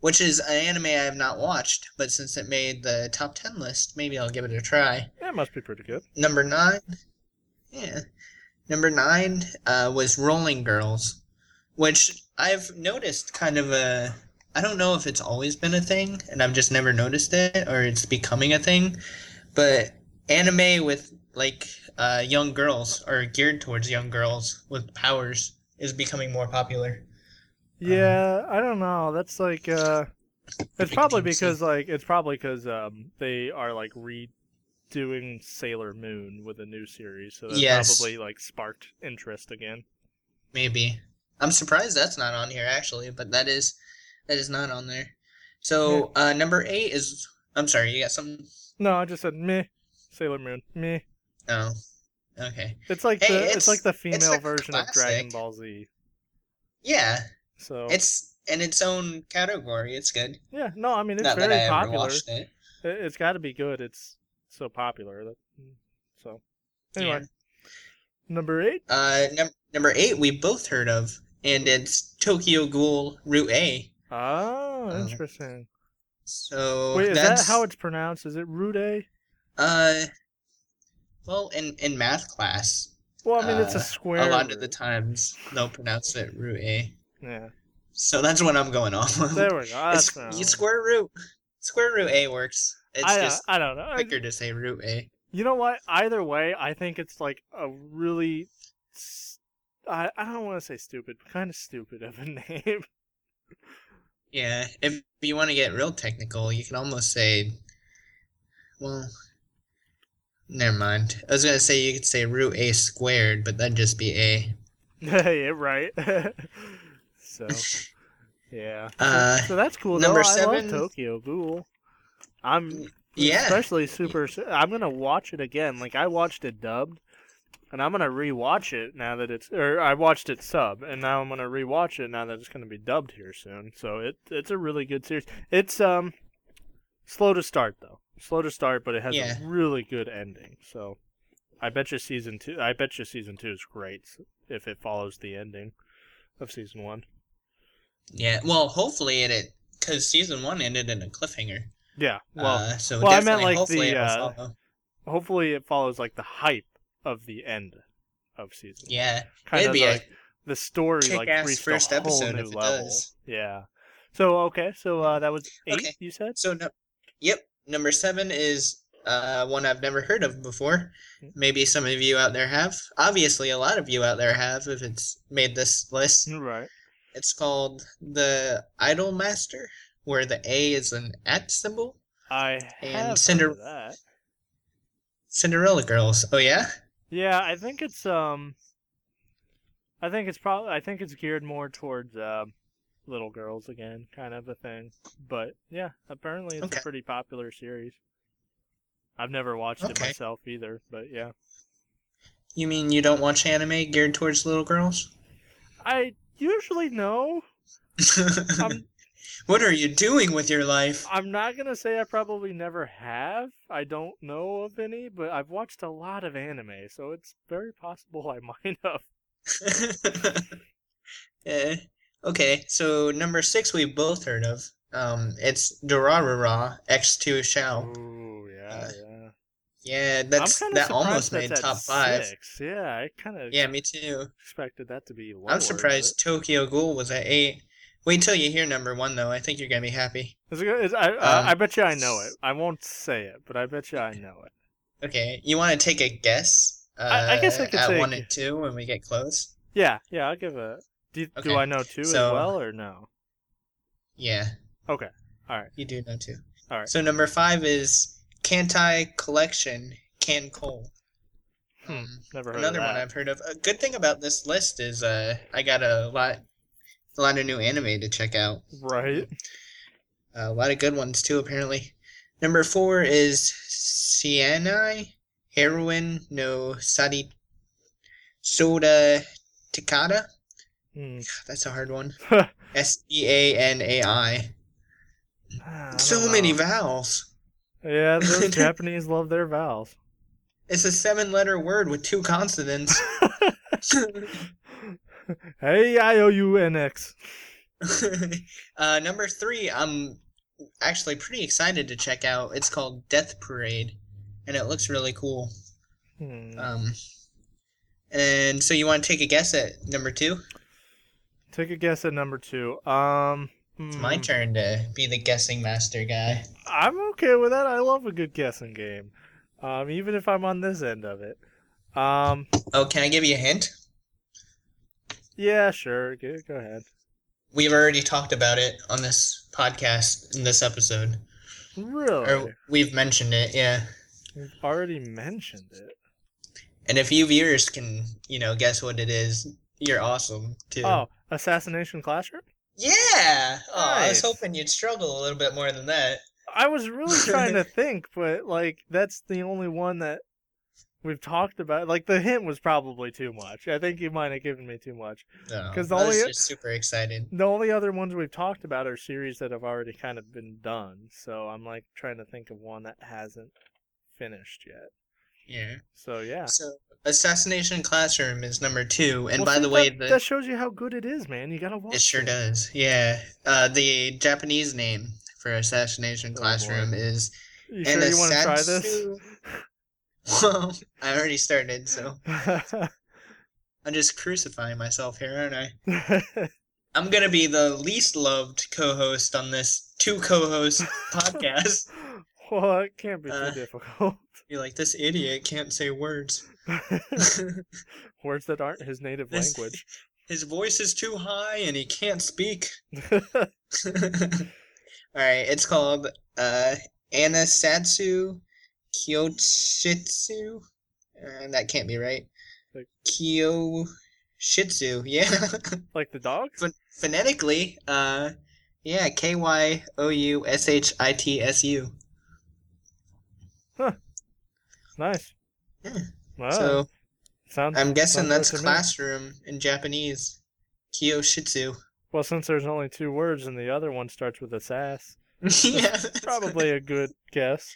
which is an anime I have not watched, but since it made the top ten list, maybe I'll give it a try. Yeah, it must be pretty good. Number nine, yeah. Number nine uh, was Rolling Girls, which I've noticed kind of a. I don't know if it's always been a thing, and I've just never noticed it, or it's becoming a thing. But anime with like uh, young girls or geared towards young girls with powers is becoming more popular. Yeah, I don't know. That's like uh it's probably because like it's probably because um they are like redoing Sailor Moon with a new series, so that Yes. probably like sparked interest again. Maybe. I'm surprised that's not on here actually, but that is that is not on there. So uh, number eight is. I'm sorry, you got something. No, I just said meh. Sailor Moon, meh. Oh, okay. It's like Hey, the it's, it's- like the female version of Dragon. Ball Z. Yeah, So it's in its own category. It's good. yeah, no, I mean it's Not that very popular. watched it. Has got to be good. It's so popular. That, so anyway, Yeah. number eight. Uh, num- number eight we both heard of, and it's Tokyo Ghoul Route A. Oh, Uh, interesting. So Wait, is that's that how it's pronounced? Is it Rude? uh, well, in in math class, Well, I mean, it's a Uh, square. a lot of the times they'll pronounce it Route A. Yeah. So that's what I'm going off of. There we go. It's, uh, square root. Square root A works. It's I, uh, just I don't know. I- quicker to say root A. You know what? Either way, I think it's like a really. I, I don't want to say stupid, but kind of stupid of a name. Yeah, if you want to get real technical, you can almost say, well, never mind. I was gonna say you could say root A squared, but that'd just be A. yeah, right. so, yeah. So- Uh, so that's cool. number though. I seven- love Tokyo Ghoul. I'm Yeah, especially super. I'm gonna watch it again. Like I watched it dubbed, and I'm gonna rewatch it now that it's. Or I watched it sub, and now I'm gonna rewatch it now that it's gonna be dubbed here soon. So it it's a really good series. It's um slow to start though. Slow to start, but it has Yeah. a really good ending. So I bet you season two. I bet you season two is great if it follows the ending of season one. Yeah. Well, hopefully it, it, cause season one ended in a cliffhanger. Yeah. Well, uh, so well, I meant, like, hopefully the, uh, hopefully it follows like the hype of the end of season. Yeah, kind it'd of be like the story like reached first a whole episode new if it level. does. Yeah. So okay, so uh, that was eight. Okay. You said. So no, yep. Number seven is uh, one I've never heard of before. Hmm. Maybe some of you out there have. Obviously, a lot of you out there have if it's made this list. Right. It's called the Idol Master, where the A is an at symbol. I And have heard Cinder- of that. Cinderella Girls. Oh yeah. Yeah, I think it's um. I think it's probably. I think it's geared more towards um, little girls again, kind of a thing. But yeah, apparently it's Okay. a pretty popular series. I've never watched it myself either, but yeah. You mean you don't watch anime geared towards little girls? I usually know. I'm what are you doing with your life? I'm not gonna say I probably never have. I don't know of any, but I've watched a lot of anime, so it's very possible I might have. Eh, okay, so number six we both heard of. Um, it's Durarara X2 Shao. Ooh, yeah, Uh, yeah. Yeah, that's that almost that's made top five. Six. Yeah, I kind of Yeah, me too. expected that to be lower. I'm surprised Tokyo Ghoul was at eight. Wait till you hear number one though. I think you're gonna be happy. Is it, is, I, Uh, I, I bet you I know it. I won't say it, but I bet you I know it. Okay, you want to take a guess? Uh, I- I guess I could at say one and two when we get close. Yeah, yeah, I'll give a. Do, Okay, do I know two as well or no? Yeah, Okay, all right. you do know two. All right. So number five is Kantai Collection KanColle. Hmm, Um, Never heard Another one. I've heard of. A good thing about this list is uh, I got a lot a lot of new anime to check out. Right. Uh, a lot of good ones too, apparently. Number four is Sienai Heroine no Sadi Soda Takata. Hmm. That's a hard one. S E A N A I. So many vowels. Yeah, those Japanese love their vowels. It's a seven letter word with two consonants. hey, I O U N X. uh, number three, I'm actually pretty excited to check out. It's called Death Parade, and it looks really cool. Hmm. Um, and so you want to take a guess at number two? Take a guess at number two. Um, It's my hmm. turn to be the guessing master guy. I'm okay with that. I love a good guessing game, um, even if I'm on this end of it. Um, Oh, can I give you a hint? yeah, sure. Go, go ahead. We've already talked about it on this podcast in this episode, Really? or we've mentioned it. Yeah. We've already mentioned it. And if you viewers can, you know, guess what it is, you're awesome too. Oh, Assassination Classroom? Yeah. Oh, I was hoping you'd struggle a little bit more than that. I was really trying to think, but like that's the only one that we've talked about. Like the hint was probably too much. I think you might have given me too much. No, 'Cause I was only- just super excited. The only other ones we've talked about are series that have already kind of been done. So I'm like trying to think of one that hasn't finished yet. Yeah. So yeah. So, Assassination Classroom is number two, and Well, by see, the way, that, the that shows you how good it is, man. You gotta watch. it sure it. does. Yeah. Uh, the Japanese name for Assassination Oh, Classroom boy. is You sure you want to try this? Well, I already started, so I'm just crucifying myself here, aren't I? I'm gonna be the least loved co-host on this two co-host podcast. well, it can't be Uh, too difficult. You're like this idiot can't say words. Words that aren't his native This- language. His voice is too high and he can't speak. All right, it's called uh, Anasatsu Kyoshitsu. Uh, that can't be right. Like- Kyoshitsu, yeah. like the dog? Ph- phonetically, uh, yeah, K Y O U S H I T S U. Nice. Yeah. Wow. So sounds, I'm guessing sounds that's to me. classroom in Japanese. Kyoshitsu. Well, since there's only two words and the other one starts with a sass, yeah, probably a good guess.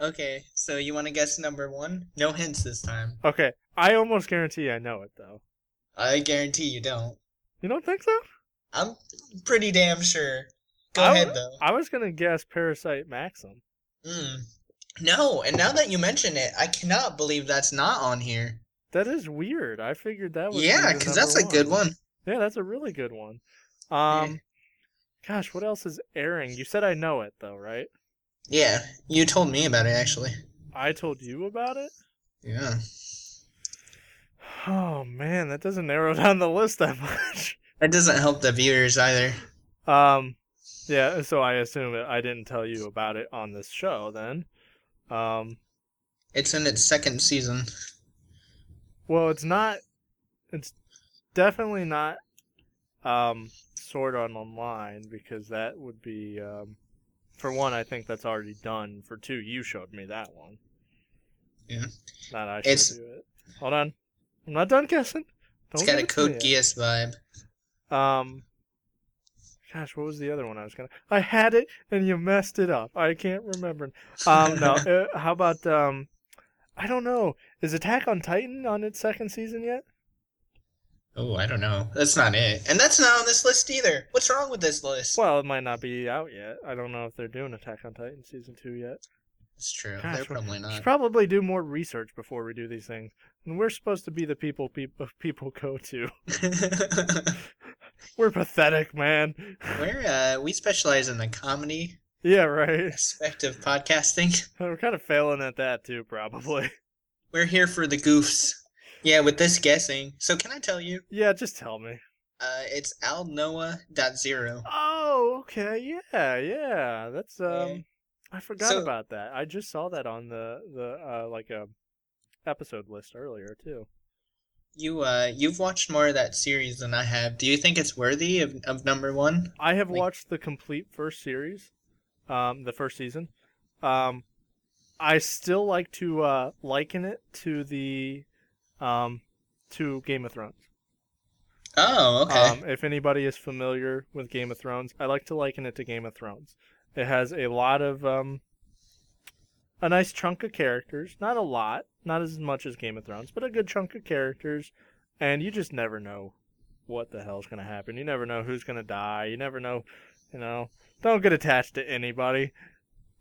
Okay, so you want to guess number one? No hints this time. Okay, I almost guarantee I know it though. I guarantee you don't. You don't think so? I'm pretty damn sure. Go I ahead w- though. I was gonna guess Parasyte Maxim. Mm. No, and now that you mention it, I cannot believe that's not on here. That is weird. I figured that was Yeah, because that's a good one. Yeah, that's a really good one. Um, gosh, what else is airing? You said I know it though, right? Yeah, you told me about it actually. I told you about it. Yeah. Oh man, that doesn't narrow down the list that much. That doesn't help the viewers either. Um, yeah. So I assume I didn't tell you about it on this show then. Um, It's in its second season. well, it's not. It's definitely not. Um, Sword Art Online because that would be. Um, for one, I think that's already done. For two, you showed me that one. Yeah. Not I It's- it. Hold on, I'm not done guessing. It's Don't got a it to me Code. Geass vibe. Um, gosh, what was the other one I was gonna? I had it and you messed it up. I can't remember. Um, no. Uh, how about um? I don't know. Is Attack on Titan on its second season yet? Oh, I don't know. That's not it. And that's not on this list either. What's wrong with this list? Well, it might not be out yet. I don't know if they're doing Attack on Titan season two yet. It's true. Gosh, They're we- probably not. should probably do more research before we do these things. And we're supposed to be the people people people go to. We're pathetic, man. We're uh we specialize in the comedy Yeah, right. aspect of podcasting. We're kind of failing at that too, probably. We're here for the goofs. Yeah, with this guessing. So can I tell you? Yeah, just tell me. Uh it's Aldnoah.Zero. Oh, okay, yeah, yeah. That's um, Yeah. I forgot So- about that. I just saw that on the the uh like a episode list earlier too. You uh you've watched more of that series than I have. Do you think it's worthy of, of number one? I have Like- watched the complete first series, um, the first season. Um, I still like to uh, liken it to the, um, to Game of Thrones. Oh, okay. Um, if anybody is familiar with Game of Thrones, I like to liken it to Game of Thrones. It has a lot of um, a nice chunk of characters, not a lot, not as much as Game of Thrones, but a good chunk of characters, and you just never know what the hell's gonna happen. You never know who's gonna die. You never know, you know. Don't get attached to anybody.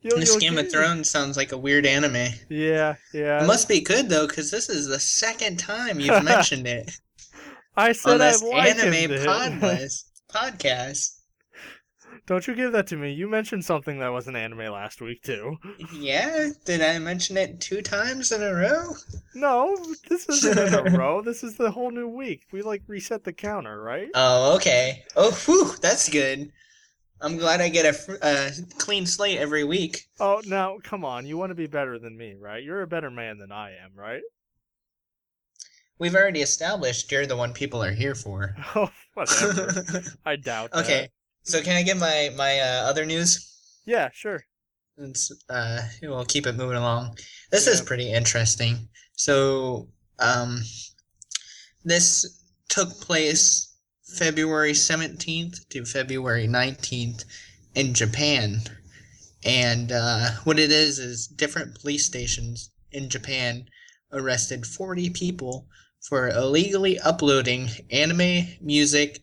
You'll- this you'll Game of Thrones sounds like a weird anime. Yeah, yeah. It must be good though, because this is the second time you've mentioned it I on said I this likened anime it. podcast. podcast. Don't you give that to me. You mentioned something that was an anime last week too. Yeah, did I mention it two times in a row? No, this isn't in a row. This is the whole new week. We like reset the counter, right? Oh, okay. Oh, whew, that's good. I'm glad I get a fr- uh, clean slate every week. Oh, now come on. You want to be better than me, right? You're a better man than I am, right? We've already established you're the one people are here for. Oh, whatever. I doubt that. okay, so can I get my my uh, other news? Yeah, sure. It's, uh, we'll keep it moving along. This is pretty interesting. So, um, this took place February 17th to February 19th in Japan. And uh, what it is is different police stations in Japan arrested 40 people for illegally uploading anime, music,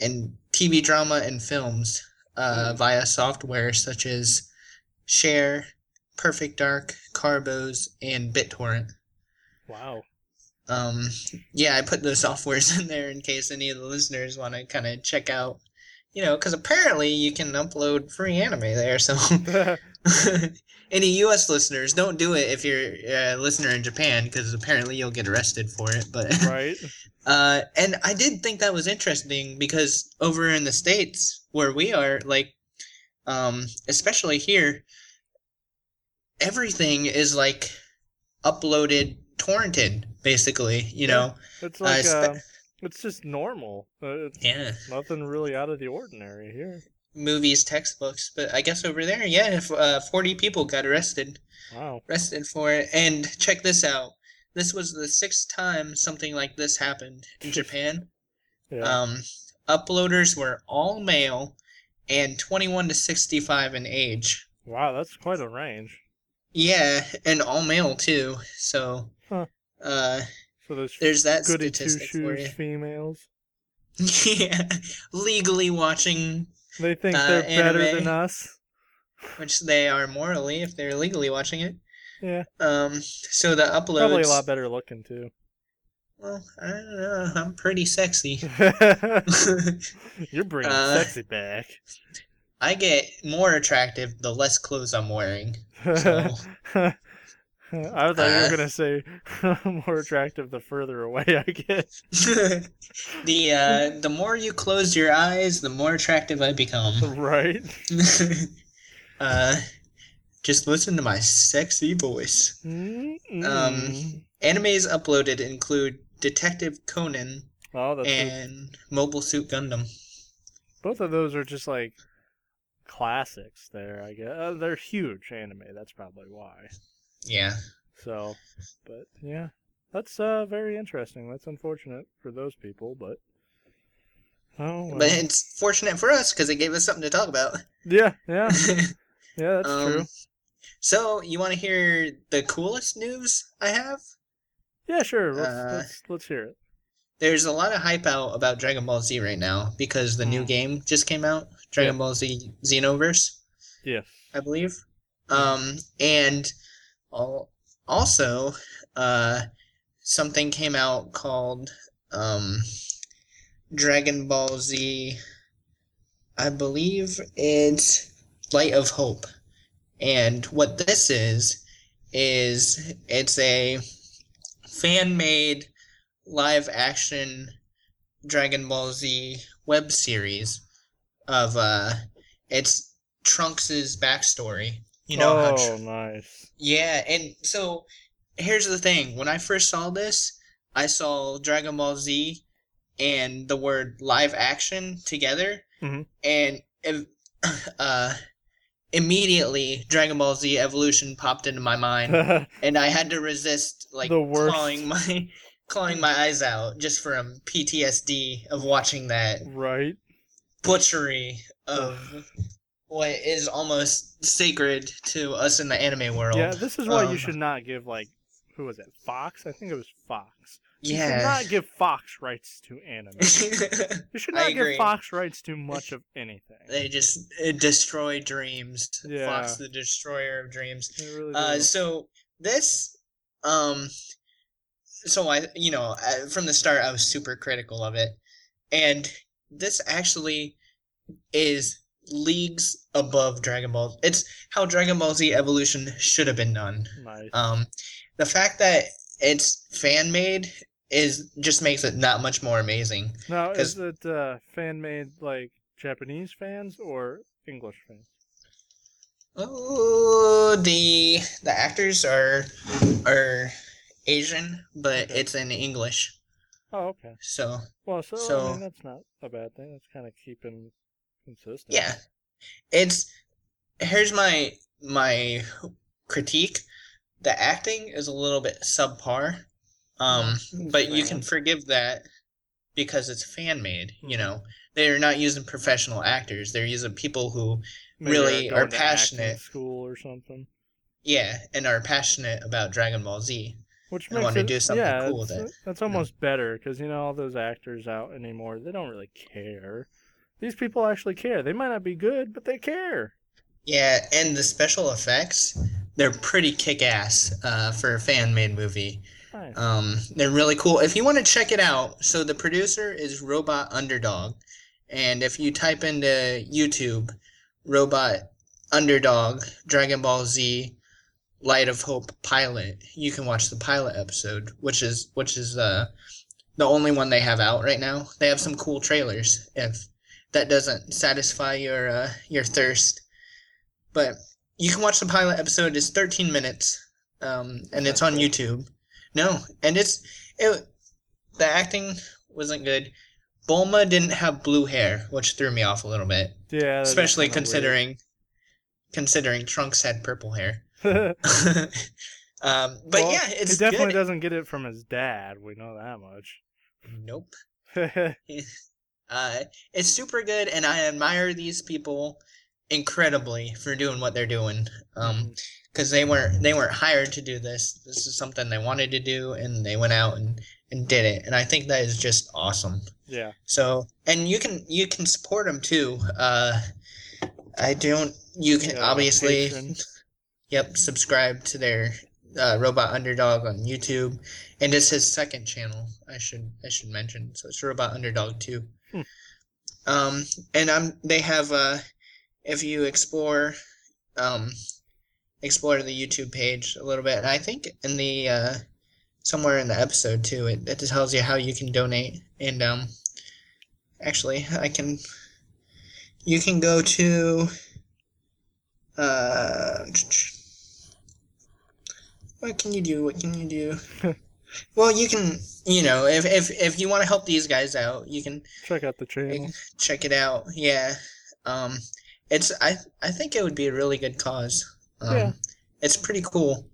and TV drama and films uh, via software such as Share, Perfect Dark, Cabos, and BitTorrent. Wow. Um, yeah, I put those softwares in there in case any of the listeners want to kind of check out, you know, because apparently you can upload free anime there. So any U.S. listeners, don't do it if you're a listener in Japan because apparently you'll get arrested for it. But right? uh, and I did think that was interesting because over in the states where we are, like, um, especially here, everything is like uploaded, torrented, basically. You know, It's Uh, like spe- uh, it's just normal. Uh, It's yeah, nothing really out of the ordinary here. Movies, textbooks. But I guess over there, yeah, if uh, forty people got arrested, Wow. arrested for it. And check this out. This was the sixth time something like this happened in Japan. Yeah. Um, uploaders were all male and 21 to 65 in age. wow, that's quite a range. Yeah, and all male too. So, Huh. uh, So there's there's that goody two statistic for shoes you. females. yeah, legally watching, They think Uh, they're better than us. which they are morally if they're legally watching it. Yeah. Um, so the uploads. Probably a lot better looking too. Well, I don't know. I'm pretty sexy. You're bringing Uh, sexy back. I get more attractive the less clothes I'm wearing. So, I thought you Uh, were gonna say more attractive the further away I get. the uh, the more you close your eyes, the more attractive I become. Right? uh, just listen to my sexy voice. Mm-mm. Animes uploaded include Detective Conan oh, and Mobile Suit Gundam. both of those are just like classics. There, I guess uh, they're huge anime. That's probably why. Yeah. So, but yeah, that's uh very interesting. That's unfortunate for those people, but oh, well. But it's fortunate for us because it gave us something to talk about. yeah, yeah, yeah. That's Um, true. So, you want to hear the coolest news I have? Yeah, sure. Let's, uh, let's let's hear it. There's a lot of hype out about Dragon Ball Z right now because the new Mm. game just came out, Dragon Yeah. Ball Z Xenoverse. Yeah. I believe. Um, and also, uh, something came out called um, Dragon Ball Z. I believe it's Light of Hope. And what this is, is it's a fan made live action Dragon Ball Z web series of uh it's Trunks's backstory. You know how oh, Tr- nice. Yeah, and so here's the thing. When I first saw this, I saw Dragon Ball Z and the word live action together, Mhm. and uh, immediately Dragon Ball Z Evolution popped into my mind, and I had to resist like The worst. clawing my clawing my eyes out just from PTSD of watching that right. butchery of what is almost sacred to us in the anime world. Yeah, this is why Um, you should not give like who was it? Fox? I think it was Fox. You should not give Fox rights to anime. You should not give Fox rights to much of anything. they just destroy dreams. Yeah. Fox the destroyer of dreams. Really Uh, so this, um, so I, you know, from the start, I was super critical of it, and this actually is leagues above Dragon Ball. It's how Dragon Ball Z Evolution should have been done. nice. Um, the fact that it's fan made is just makes it that much more amazing. now, is it uh, fan made like Japanese fans or English fans? Oh, the the actors are are Asian, but it's in English. Oh, okay. So Well, so, I mean, that's not a bad thing. That's kind of keeping consistent. yeah, it's here's my my critique. The acting is a little bit subpar, um, but you can forgive that because it's fan made. You Mhm. know, they're not using professional actors; they're using people who Maybe really are to passionate. School or something. yeah, and are passionate about Dragon Ball Z. Which I makes wanna do something yeah, cool with it, That's almost better because you know all those actors out anymore. They don't really care. These people actually care. They might not be good, but they care. Yeah, and the special effects, they're pretty kick ass uh, for a fan made movie. Nice. Um, they're really cool. If you want to check it out, so the producer is Robot Underdog. And if you type into YouTube, Robot Underdog, Dragon Ball Z, Light of Hope pilot, you can watch the pilot episode, which is which is uh, the only one they have out right now. They have some cool trailers. If that doesn't satisfy your uh, your thirst, but you can watch the pilot episode. It's 13 minutes, um, and it's on YouTube. No, and it's it. The acting wasn't good. Bulma didn't have blue hair, which threw me off a little bit, yeah, especially considering considering Trunks had purple hair. um, but Well, yeah, it's he definitely good. doesn't get it from his dad. We know that much. Nope. Uh, it's super good, and I admire these people incredibly for doing what they're doing. Um, because they weren't they weren't hired to do this. This is something they wanted to do, and they went out and and did it. And I think that is just awesome. yeah. So, and you can you can support them too. Uh, I don't. You can Yeah, obviously. patron. Yep, subscribe to their uh, Robot Underdog on YouTube, and it's his second channel. I should I should mention. So it's Robot Underdog too. Hmm. Um, and I'm they have uh, if you explore, um, explore the YouTube page a little bit, I think in the uh, somewhere in the episode too, it, it tells you how you can donate. And um, actually, I can. You can go to. Uh, what can you do? What can you do? well, you can, you know, if if if you want to help these guys out, you can Check out the channel. check it out. Yeah, um, it's I I think it would be a really good cause. Um, Yeah. it's pretty cool.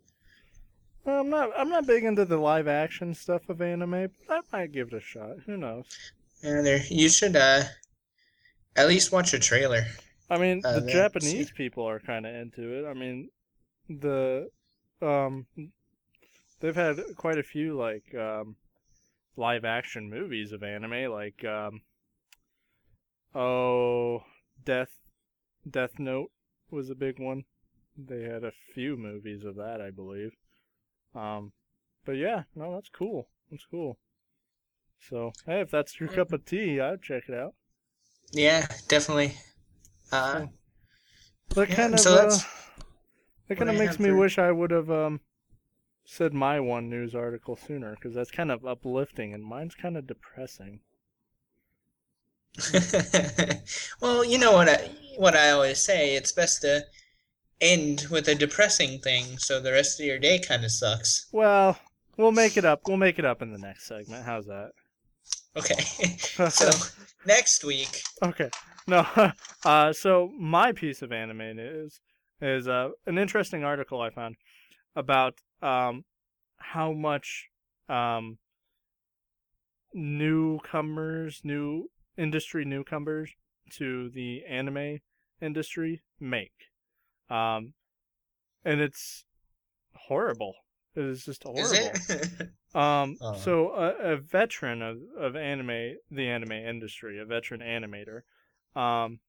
Well, I'm not. I'm not big into the live action stuff of anime. But I might give it a shot. Who knows? And there, you should uh, at least watch a trailer. I mean, Uh, the Japanese people are kind of into it. I mean, the um, they've had quite a few like um, live action movies of anime, like um, oh, Death Death Note was a big one. They had a few movies of that, I believe. Um, but yeah, no, that's cool. That's cool. So, hey, if that's your cup of tea, I'd check it out. Yeah, definitely. Uh, That Yeah, kind of so uh, that kind of makes me wish I would have um said my one news article sooner because that's kind of uplifting and mine's kind of depressing. well, you know what I what I always say. It's best to end with a depressing thing, so the rest of your day kind of sucks. Well, we'll make it up. We'll make it up in the next segment. How's that? Okay. so next week. Okay. No. Uh, so my piece of anime is is uh, an interesting article I found about um, how much um, newcomers, new industry newcomers to the anime industry make. Um, and it's horrible. It is just horrible. Is? Um, Uh. so a, a veteran of, of anime, the anime industry, a veteran animator. Um,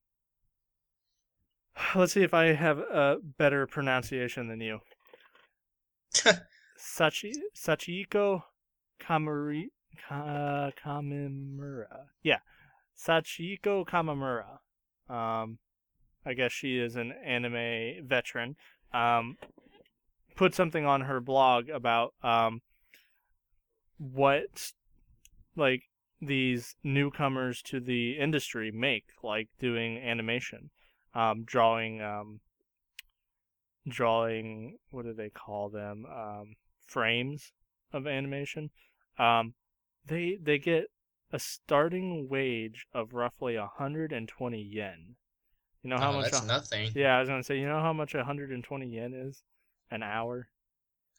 let's see if I have a better pronunciation than you. Sachi Sachiko Kamari Ka, Kamimura. Yeah, Sachiko Kamimura. Um, I guess she is an anime veteran. Um, put something on her blog about um what like these newcomers to the industry make, like doing animation, um, drawing, um, drawing. What do they call them? Um, frames of animation. Um, they they get a starting wage of roughly 120 yen. You know how oh, much? that's a- nothing. yeah, I was gonna say. You know how much 120 yen is an hour?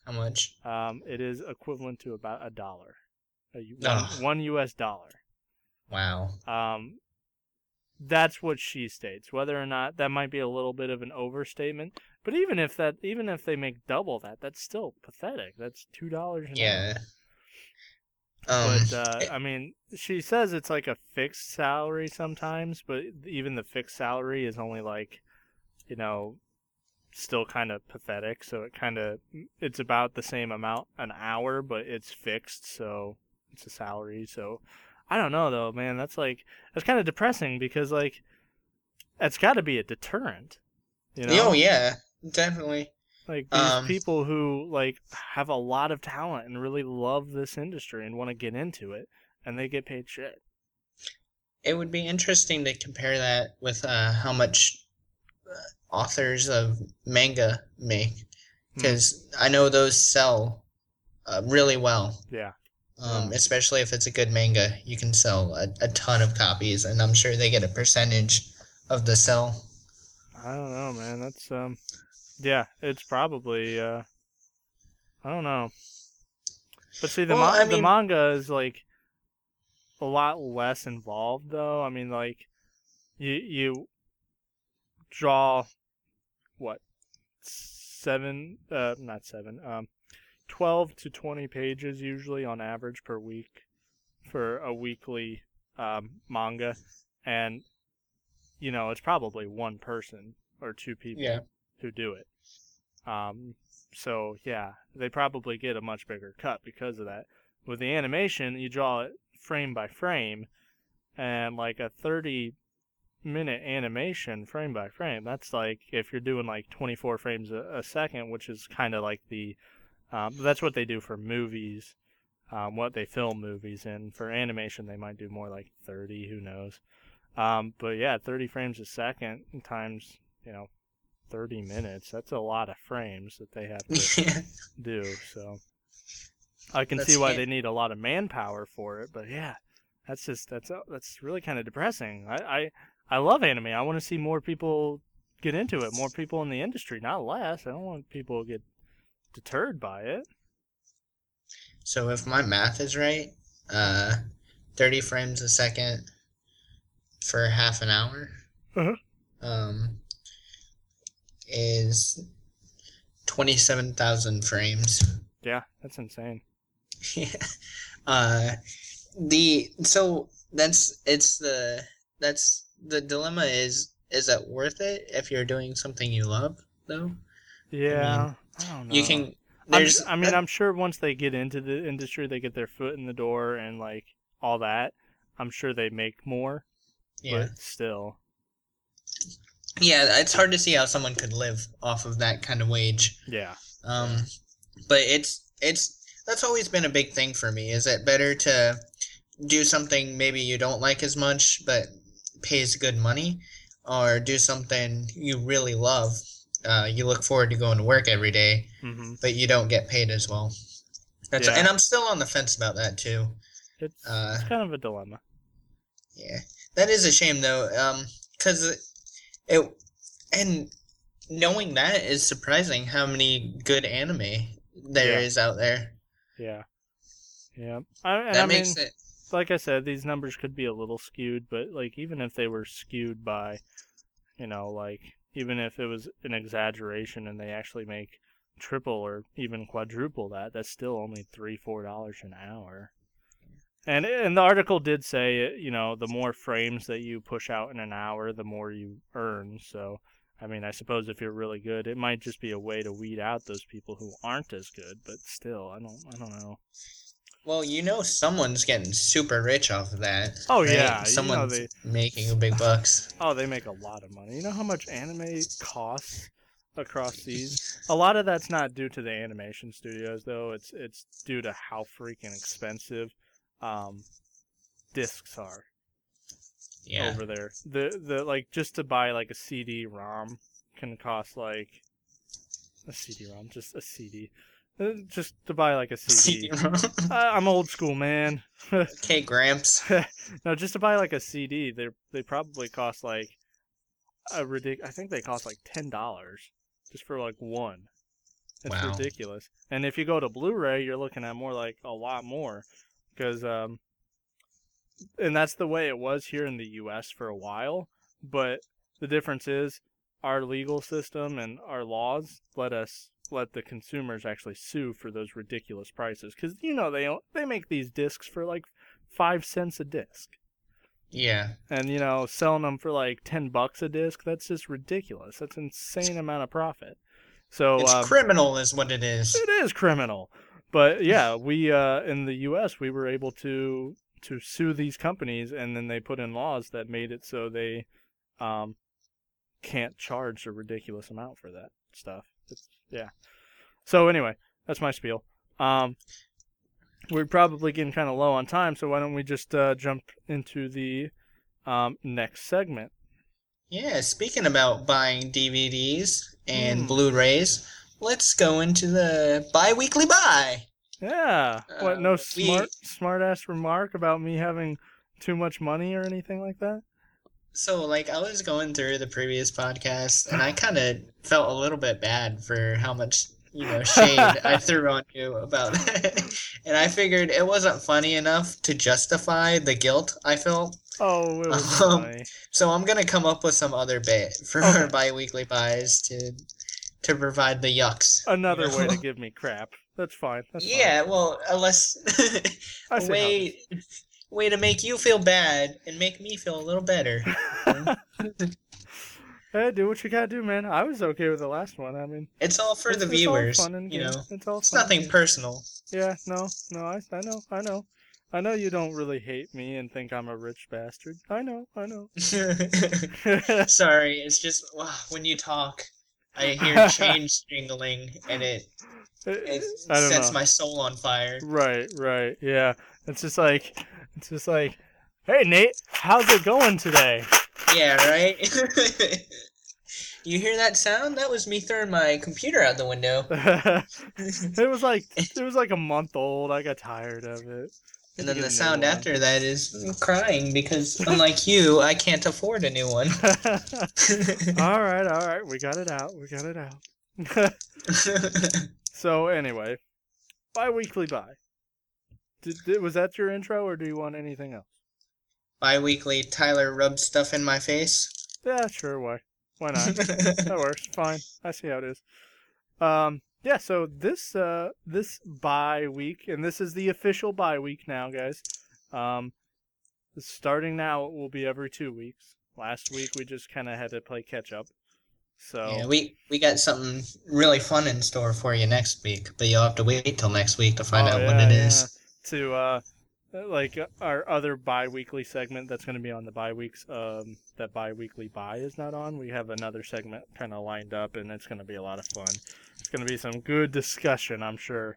How much? Um, it is equivalent to about a dollar, a, one, one U.S. dollar. Wow. Um, that's what she states. Whether or not that might be a little bit of an overstatement, but even if that, even if they make double that, that's still pathetic. That's two dollars an hour. Yeah. Um, But uh, I mean, she says it's like a fixed salary sometimes, but even the fixed salary is only like, you know, still kind of pathetic. So it kind of it's about the same amount an hour, but it's fixed, so it's a salary. So I don't know though, man. That's like that's kind of depressing because like it's got to be a deterrent. You know? Oh yeah, definitely. Like these Um, people who like have a lot of talent and really love this industry and want to get into it, and they get paid shit. It would be interesting to compare that with uh, how much uh, authors of manga make, Hmm. because I know those sell uh, really well. Yeah, Um, especially if it's a good manga, you can sell a, a ton of copies, and I'm sure they get a percentage of the sell. I don't know, man. That's um, yeah, it's probably uh, I don't know. But see, the Well, ma- I the manga is like a lot less involved, though. I mean, like you you draw what seven uh not seven um 12 to 20 pages usually on average per week for a weekly um, manga and you know it's probably one person or two people Yeah. who do it um so yeah they probably get a much bigger cut because of that. With the animation you draw it frame by frame and like a 30 minute animation frame by frame that's like if you're doing like 24 frames a, a second which is kind of like the um, that's what they do for movies um, what they film movies in. For animation they might do more like 30 who knows? Um, but yeah 30 frames a second times you know 30 minutes that's a lot of frames that they have to do so. I can That's see why it. they need a lot of manpower for it but yeah that's just that's uh, that's really kind of depressing. I, I i love anime. I want to see more people get into it more people in the industry not less. I don't want people to get deterred by it. So if my math is right, uh, 30 frames a second for half an hour Uh-huh. um, is 27,000 frames. yeah that's insane Yeah. uh, the so that's it's the that's the dilemma is is it worth it if you're doing something you love though? yeah i, don't know You can I'm, there's I mean, I'm sure once they get into the industry, they get their foot in the door and like all that. I'm sure they make more, yeah. but still, Yeah, it's hard to see how someone could live off of that kind of wage. yeah, Um, but it's it's that's always been a big thing for me. Is it better to do something maybe you don't like as much but pays good money, or do something you really love? Uh, you look forward to going to work every day, hmm but you don't get paid as well. That's Yeah. and I'm still on the fence about that too. It's, Uh, it's kind of a dilemma. Yeah, that is a shame though, um, because it and knowing that is surprising how many good anime there is Yeah. out there. Yeah. Yeah. I, and That I makes mean, it. like I said, these numbers could be a little skewed, but like even if they were skewed by, you know, like even if it was an exaggeration and they actually make triple or even quadruple that, that's still only three, four dollars an hour. And and the article did say, you know, the more frames that you push out in an hour, the more you earn. So, I mean, I suppose if you're really good, it might just be a way to weed out those people who aren't as good. But still, I don't, I don't know. Well, you know, someone's getting super rich off of that. Oh, right? yeah, you know someone's they- making big bucks. Oh, they make a lot of money. You know how much anime costs across these? A lot of that's not due to the animation studios though. It's it's due to how freaking expensive um discs are Yeah, over there. The the like just to buy like a CD ROM can cost like a CD ROM, just a CD. Uh, Just to buy like a CD. CD-ROM. I- I'm old school, man. okay, Gramps. no, just to buy like a CD, they they probably cost like a ridic. I think they cost like ten dollars just for like one. It's Wow. ridiculous. And if you go to Blu-ray, you're looking at more like a lot more, because um, and that's the way it was here in the U.S. for a while. But the difference is our legal system and our laws let us let the consumers actually sue for those ridiculous prices because you know they they make these discs for like five cents a disc Yeah, and you know selling them for like 10 bucks a disc that's just ridiculous that's insane amount of profit so it's um, criminal, is what it is. it is criminal but yeah we uh in the us we were able to to sue these companies and then they put in laws that made it so they um can't charge a ridiculous amount for that stuff. It's, yeah. So anyway that's my spiel. Um we're probably getting kind of low on time so why don't we just uh, jump into the um, next segment? Yeah, speaking about buying DVDs and Hmm. Blu-rays, let's go into the bi-weekly buy. yeah what Uh, no we- smart smart ass remark about me having too much money or anything like that So, like, I was going through the previous podcast, and I kind of felt a little bit bad for how much, you know, shade I threw on you about that. and I figured it wasn't funny enough to justify the guilt I felt. Oh, it Um. So I'm gonna come up with some other bit for Okay. our bi-weekly buys to to provide the yucks. you Another way to give me crap. That's fine. That's Yeah, well, unless I a see how way way to make you feel bad and make me feel a little better. hey, do what you gotta do, man. I was okay with the last one. I mean, It's all for it's, the it's all viewers, fun and you know. it's all It's fun nothing personal. Yeah, no, no. I, I know, I know, I know. You don't really hate me and think I'm a rich bastard. I know, I know. Sorry, it's just when you talk, I hear chains jingling and it it sets know. my soul on fire. Right, right. Yeah. It's just like, it's just like, hey Nate, how's it going today? Yeah, right. you hear that sound? That was me throwing my computer out the window. it was like it was like a month old. I got tired of it. And then the sound after that is crying because, unlike you, I can't afford a new one. all right, all right. We got it out. We got it out. so anyway, bi-weekly buy. Did, did, was that your intro, or do you want anything else? Bi-weekly, Tyler rubs stuff in my face. Yeah, sure. Why? Why not? that works. Fine. I see how it is. Um, yeah. So this uh this bye week, and this is the official bye week now, guys. Um, starting now, it will be every two weeks. Last week we just kind of had to play catch up. So Yeah, we we got something really fun in store for you next week, but you'll have to wait till next week to find Oh, out what yeah, it is. to uh like uh, our other bi-weekly segment that's going to be on the bi weeks um that bi-weekly buy is not on we have another segment kind of lined up and it's going to be a lot of fun it's going to be some good discussion i'm sure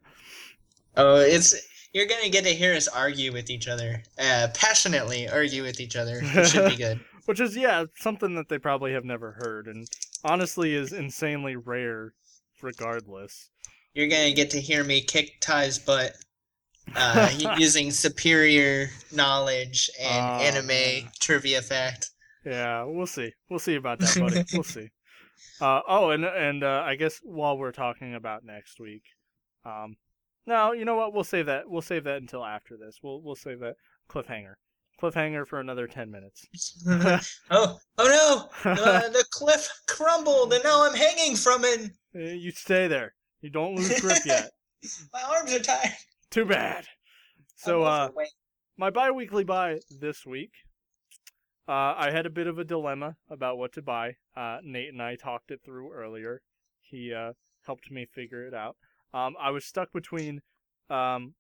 Oh, it's you're gonna get to hear us argue with each other, uh, passionately argue with each other. It should be good. which is yeah something that they probably have never heard and honestly is insanely rare regardless you're gonna get to hear me kick Ty's butt uh, using superior knowledge and Oh, anime trivia fact. Yeah, we'll see. We'll see about that, buddy. we'll see. Uh, oh, and and uh, I guess while we're talking about next week, um, no, you know what? We'll save that. We'll save that until after this. We'll we'll save that cliffhanger. Cliffhanger for another ten minutes. oh, oh no! Uh, the cliff crumbled, and now I'm hanging from it. Eh, you stay there. You don't lose grip yet. My arms are tired. Too bad. So, uh, my bi-weekly buy this week. Uh, I had a bit of a dilemma about what to buy. Uh, Nate and I talked it through earlier. He uh, helped me figure it out. Um, I was stuck between, um,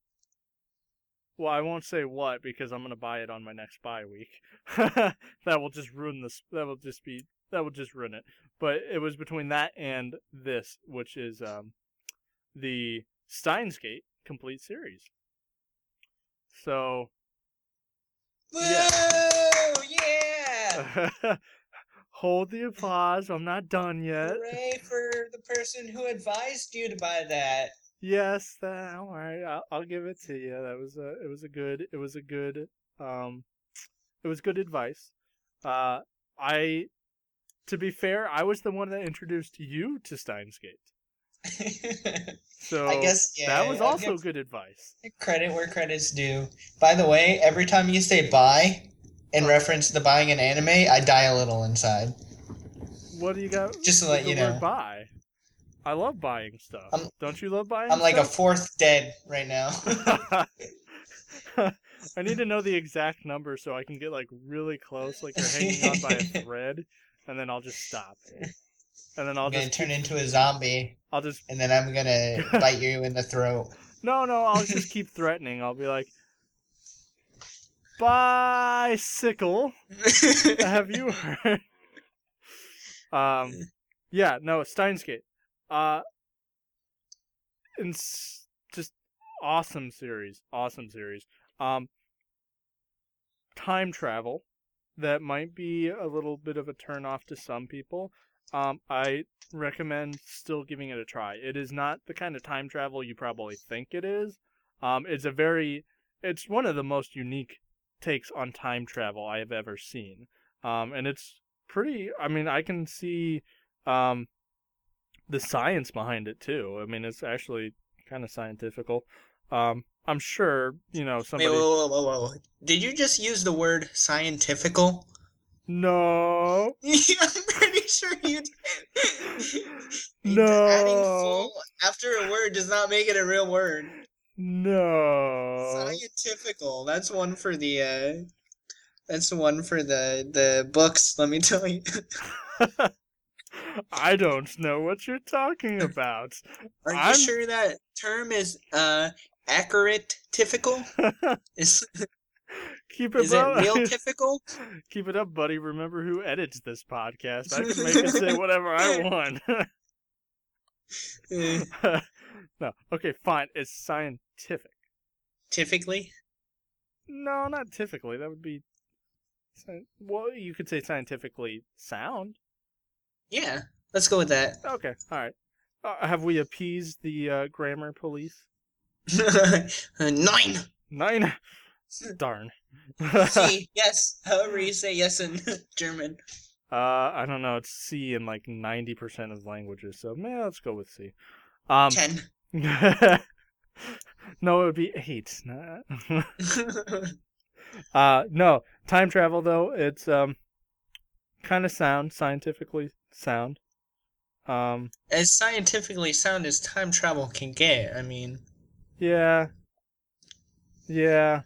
well, I won't say what because I'm gonna buy it on my next buy week. that will just ruin this. That will just be. That will just ruin it. But it was between that and this, which is um, the Steins Gate complete series. So yeah. Yeah! Hold the applause. I'm not done yet. Hooray for the person who advised you to buy that. Yes, that, all right. I'll, I'll give it to you. That was a. It was a good. It was a good. Um, it was good advice. Uh, I, to be fair, I was the one that introduced you to Steins Gate. So I guess yeah. that was I'll also good advice. credit where credit's due. By the way, every time you say buy in reference to buying an anime, I die a little inside. What do you got? Just to let you know. buy. I love buying stuff. I'm- Don't you love buying? I'm like a fourth dead right now. I need to know the exact number so I can get like really close, like you're hanging on by a thread, and then I'll just stop. And then I'll I'm gonna just turn into a zombie, I'll just and then I'm gonna bite you in the throat. no no I'll just keep threatening. I'll be like, bicycle. Have you heard? Um, yeah, no, Steins Gate. Uh, it's just awesome series, awesome series. Um, time travel that might be a little bit of a turnoff to some people. Um, I recommend still giving it a try. It is not the kind of time travel you probably think it is. Um, it's a very, it's one of the most unique takes on time travel I have ever seen. Um, and it's pretty. I mean, I can see um, the science behind it too. I mean, it's actually kind of scientifical. Um, I'm sure you know Wait, somebody. whoa, whoa, whoa, whoa, whoa. Did you just use the word scientifical? No, I'm pretty sure you did. No. Adding full after a word does not make it a real word. No. Scientifical. That's one for the. uh That's one for the the books. Let me tell you. I don't know what you're talking about. Are you I'm- sure that term is uh accurate? Typical is Keep it, is it real typical? Keep it up, buddy. Remember who edits this podcast? I can make it say whatever I want. Eh, no, okay, fine. It's scientific. Typically, No, not typically. That would be. Well, you could say scientifically sound. yeah. Let's go with that. Okay, all right. Uh, have we appeased the uh, grammar police? Nine. Nine. Darn. C. Yes. However you say yes in German. uh, I don't know. It's C in like ninety percent of languages, so man, let's go with C. Um, Ten. No, it would be eight. Uh, no, time travel though. It's um, kind of sound, scientifically sound. Um, as scientifically sound as time travel can get. I mean, yeah, yeah.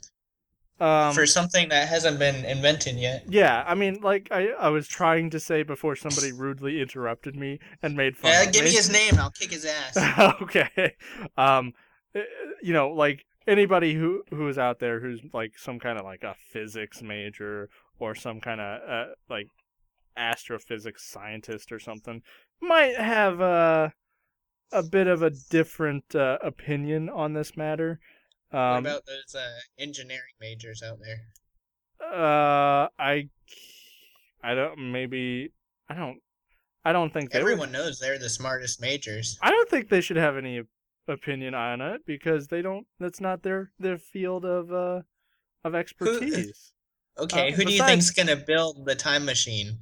Um, for something that hasn't been invented yet. yeah, I mean, like I, I was trying to say before somebody rudely interrupted me and made fun Yeah, give me. me his name. I'll kick his ass. okay. Um, you know, like anybody who who is out there who's like some kind of like a physics major or some kind of uh, like astrophysics scientist or something might have a a bit of a different uh, opinion on this matter. what Um, about those uh, engineering majors out there? uh, I, I don't. Maybe I don't. I don't think they would Everyone knows they're the smartest majors. I don't think they should have any opinion on it because they don't. That's not their their field of uh of expertise. Okay, Uh, who do you think's gonna build the time machine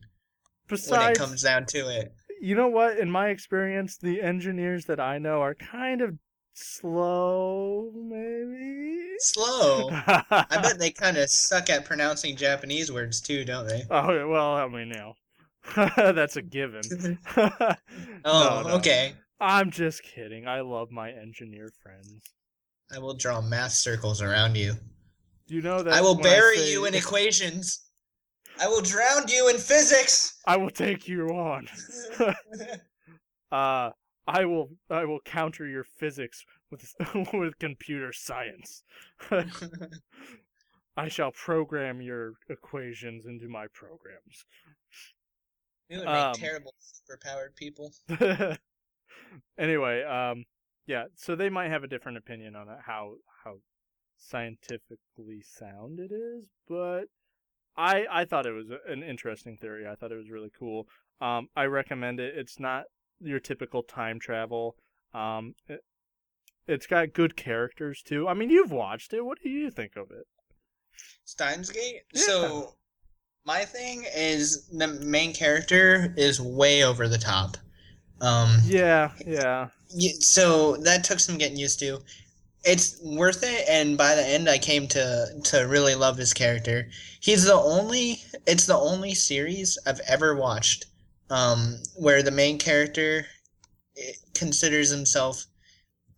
Besides, when it comes down to it? you know what? In my experience, the engineers that I know are kind of slow, maybe. Slow. I I bet they kind of suck at pronouncing Japanese words too, don't they? Oh well, I mean, now that's a given. Oh, No, no. okay. I'm just kidding. I love my engineer friends. I will draw math circles around you. You know that I will bury say- you in equations. I will drown you in physics. I will take you on. Uh, I will. I will counter your physics with with computer science. I shall program your equations into my programs. We would make Um, terrible superpowered people. Anyway, um, yeah. So they might have a different opinion on how how scientifically sound it is, but I I thought it was an interesting theory. I thought it was really cool. Um, I recommend it. It's not your typical time travel. Um, it, it's got good characters too. I mean, you've watched it. What do you think of it? Steins Gate. Yeah. So my thing is the main character is way over the top. Um, Yeah, yeah, so that took some getting used to. It's worth it, and by the end, I came to to really love his character. He's the only. It's the only series I've ever watched um, where the main character eh, considers himself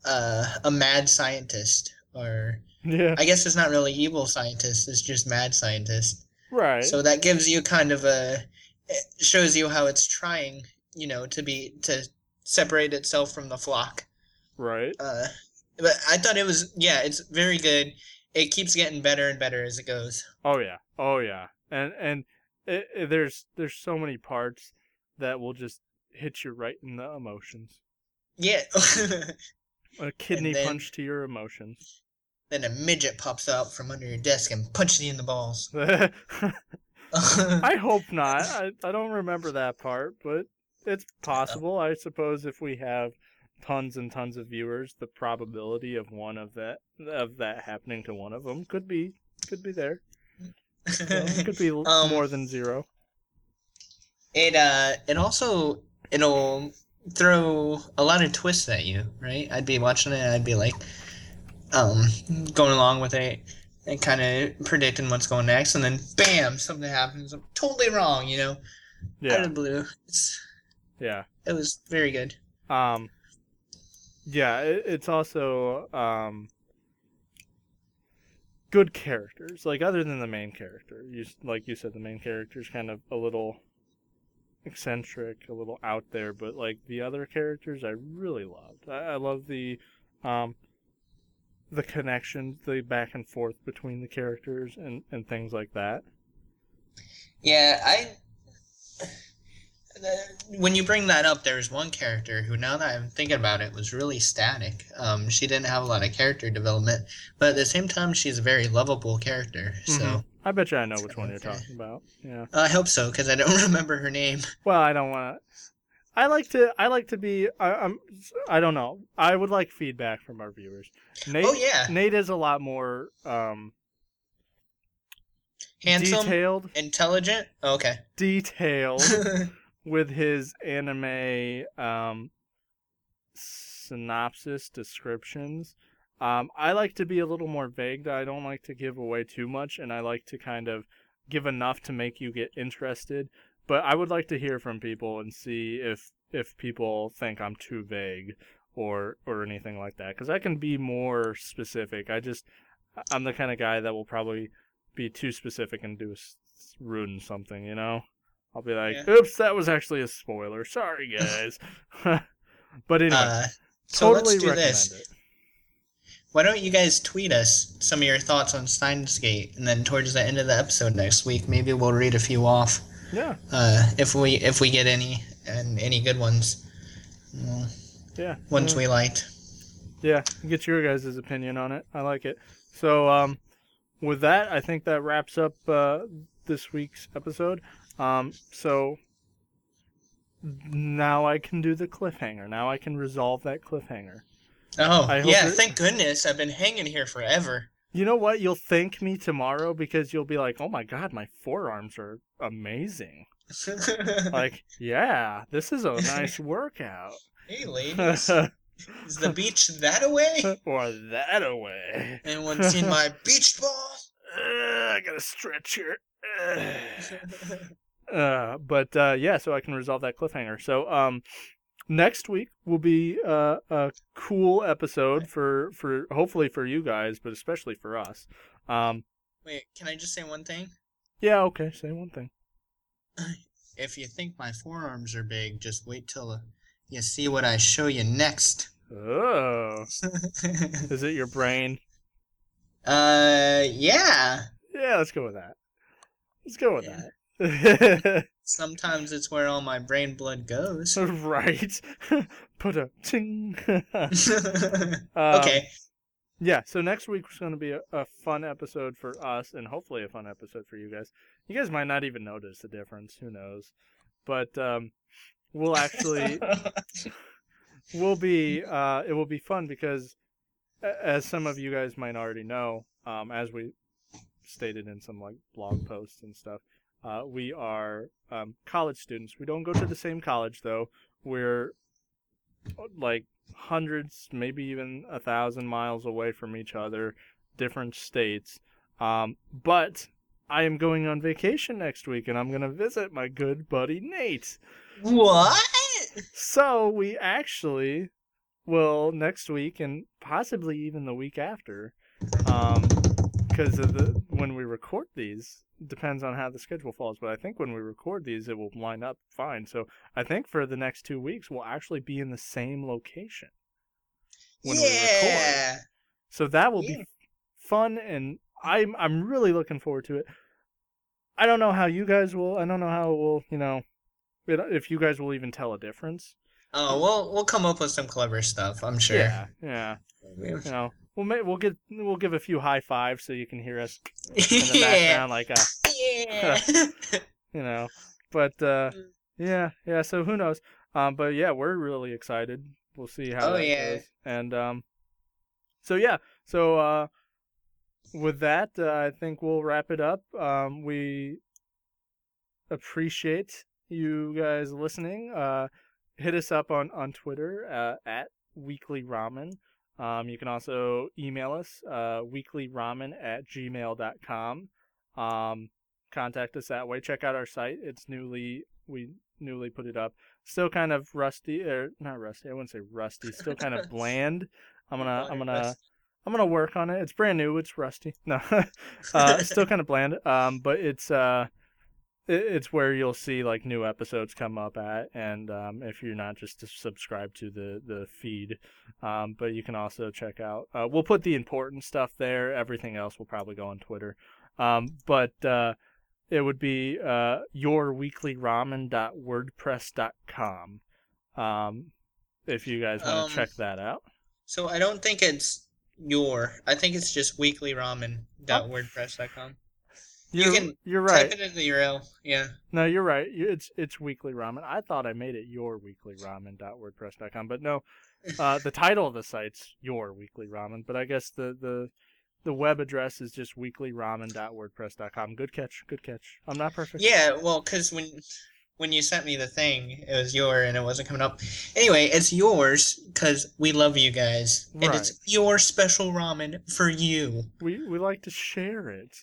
uh, a mad scientist, or yeah. I guess it's not really evil scientist. It's just mad scientist. right. So that gives you kind of a it shows you how it's trying, you know, to be to separate itself from the flock. right. Uh, but I thought it was yeah, it's very good. It keeps getting better and better as it goes. Oh yeah, oh yeah, and and it, it- there's there's so many parts that will just hit you right in the emotions. Yeah. A kidney then- punch to your emotions. then a midget pops out from under your desk and punches you in the balls. I hope not. I, I don't remember that part, but it's possible. I suppose if we have tons and tons of viewers, the probability of one of that of that happening to one of them could be could be there. So it could be Um, more than zero. it uh it also it'll throw a lot of twists at you right i'd be watching it and i'd be like um going along with it and kind of predicting what's going next and then bam something happens I'm totally wrong you know out of the blue it's yeah. it was very good Um, yeah, it, it's also um, good characters. Like other than the main character, you like you said, the main character is kind of a little eccentric, a little out there. But like the other characters, I really loved. I, I love the um, the connections, the back and forth between the characters, and and things like that. yeah i when you bring that up there's one character who now that i'm thinking about it was really static um she didn't have a lot of character development but at the same time she's a very lovable character so Mhm. I bet you I know which one you're talking about. Yeah. I hope so because I don't remember her name. Well, I don't want to. I like to. I like to be. I, I'm. I don't know. I would like feedback from our viewers. Nate. Oh yeah, Nate is a lot more um, handsome, detailed. intelligent. Oh, Okay. Detailed with his anime um, synopsis descriptions. Um, I like to be a little more vague. I don't like to give away too much, and I like to kind of give enough to make you get interested. But I would like to hear from people and see if if people think I'm too vague or or anything like that. Because I can be more specific. I just I'm the kind of guy that will probably be too specific and do ruin something. You know, I'll be like, Yeah. "Oops, that was actually a spoiler. Sorry, guys." but anyway, Uh, so totally let's do this. it. Why don't you guys tweet us some of your thoughts on Steins Gate, and then towards the end of the episode next week, maybe we'll read a few off. Yeah, Uh, if we if we get any and any good ones, well, yeah. ones yeah. we liked. Yeah, get your guys' opinion on it. I like it. So, um, with that, I think that wraps up uh, this week's episode. Um, so now I can do the cliffhanger. Now I can resolve that cliffhanger. Oh, yeah, it- thank goodness. I've been hanging here forever. You know what? You'll thank me tomorrow because you'll be like, "Oh my god, my forearms are amazing." Like, yeah, this is a nice workout. hey, ladies. Is the beach that away? or that away. Anyone seen my beach ball? Uh, I gotta stretch here. Uh, but uh, yeah, so I can resolve that cliffhanger. So um, next week will be uh, a cool episode for for hopefully for you guys, but especially for us. Um, Wait, can I just say one thing? yeah, okay. Say one thing. If you think my forearms are big, just wait till uh, you see what I show you next. Oh, is it your brain? uh, yeah. Yeah, let's go with that. Let's go with that. Sometimes it's where all my brain blood goes. right. Put a ting. Um, okay. Yeah, so next week week's going to be a, a fun episode for us and hopefully a fun episode for you guys. You guys might not even notice the difference, who knows. But um we'll actually we'll be uh it will be fun because as some of you guys might already know, um as we stated in some like blog posts and stuff, uh we are um college students. We don't go to the same college though. We're like hundreds, maybe even a thousand miles away from each other, different states. Um, but I am going on vacation next week, and I'm gonna visit my good buddy Nate. what? So we actually will next week, and possibly even the week after, um, because of the when we record these depends on how the schedule falls. But I think when we record these, it will line up fine. So I think for the next two weeks, we'll actually be in the same location when we record. So that will Yeah. be fun, and I'm I'm really looking forward to it. I don't know how you guys will. I don't know how it will. You know, it- if you guys will even tell a difference. Oh, we'll we'll come up with some clever stuff. I'm sure. Yeah, yeah. You know, we'll ma- we'll get we'll give a few high fives so you can hear us in the yeah. background, like uh, Yeah. you know. But uh, Mm. yeah, yeah. So who knows? Um, but yeah, we're really excited. We'll see how Oh, yeah. goes. And um, so yeah, so uh, with that, uh, I think we'll wrap it up. Um, we appreciate you guys listening. Uh, hit us up on on Twitter uh, at Weekly Ramen. Um, you can also email us uh, weeklyramen at gmail.com. Um, contact us that way. Check out our site. It's newly we newly put it up. Still kind of rusty or not rusty. I wouldn't say rusty. Still kind of bland. I'm gonna I'm gonna I'm gonna work on it. It's brand new. It's rusty. No, uh, still kind of bland. Um, but it's uh, it's where you'll see like new episodes come up at, and um, if you're not just to subscribe to the the feed, um, but you can also check out. Uh, we'll put the important stuff there. Everything else will probably go on Twitter. Um, but uh, it would be uh, yourweeklyramen.wordpress.com. Um, if you guys want to Um, check that out. So I don't think it's your. I think it's just weeklyramen.wordpress.com. you You're, can you're right. Type it in the URL. Yeah. No, you're right. It's it's weekly ramen. I thought I made it your weekly ramen.wordpress.com, but no, uh, the title of the site's your weekly ramen. But I guess the the the web address is just weeklyramen.wordpress.com. Good catch. Good catch. I'm not perfect. Yeah. Well, because when when you sent me the thing, it was your and it wasn't coming up. Anyway, it's yours because we love you guys, and it's your special ramen for you. We we like to share it.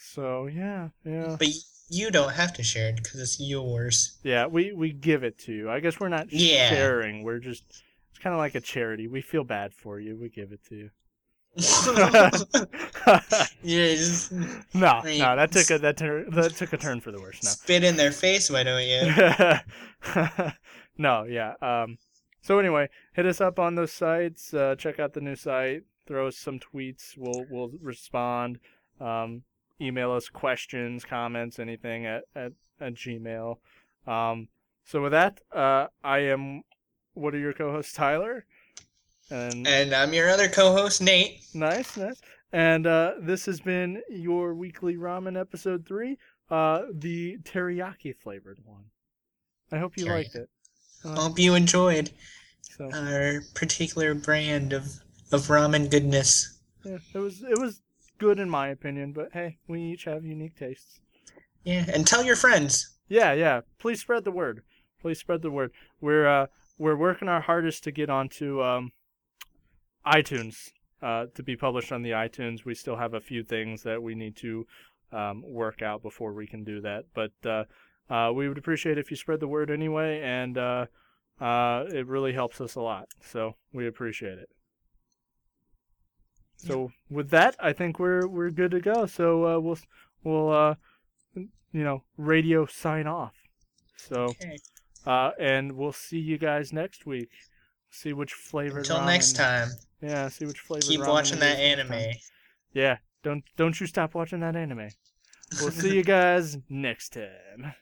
So yeah, yeah. But you don't have to share it because it's yours. Yeah, we we give it to you. I guess we're not Yeah. sharing. We're just it's kind of like a charity. We feel bad for you. We give it to you. yeah, just no, no, that took a that, tur- that took a turn for the worse. No. spit in their face. Why don't you? no, yeah. Um. So anyway, hit us up on those sites. Uh, check out the new site. Throw us some tweets. We'll we'll respond. Um, email us questions, comments, anything at at, at Gmail. Um. So with that, uh, I am. What are your co-hosts, Tyler? And And I'm your other co-host, Nate. Nice, nice. And uh, this has been your weekly ramen episode three, uh, the teriyaki flavored one. I hope you Teriyaki. liked it. Uh, Hope you enjoyed. So our particular brand of of ramen goodness. yeah, it was it was good in my opinion, but hey, we each have unique tastes. Yeah, and tell your friends. Yeah, yeah. Please spread the word. Please spread the word. We're uh we're working our hardest to get onto um iTunes uh to be published on the iTunes. We still have a few things that we need to um, work out before we can do that, but uh, uh, we would appreciate if you spread the word anyway, and uh, uh, it really helps us a lot. So we appreciate it. So with that, I think we're we're good to go. So uh, we'll we'll uh, you know radio sign off. So Okay. uh, and we'll see you guys next week. See which flavor. Until next time, Yeah, see which flavor. keep watching that anime. Yeah, don't don't you stop watching that anime. We'll see you guys next time.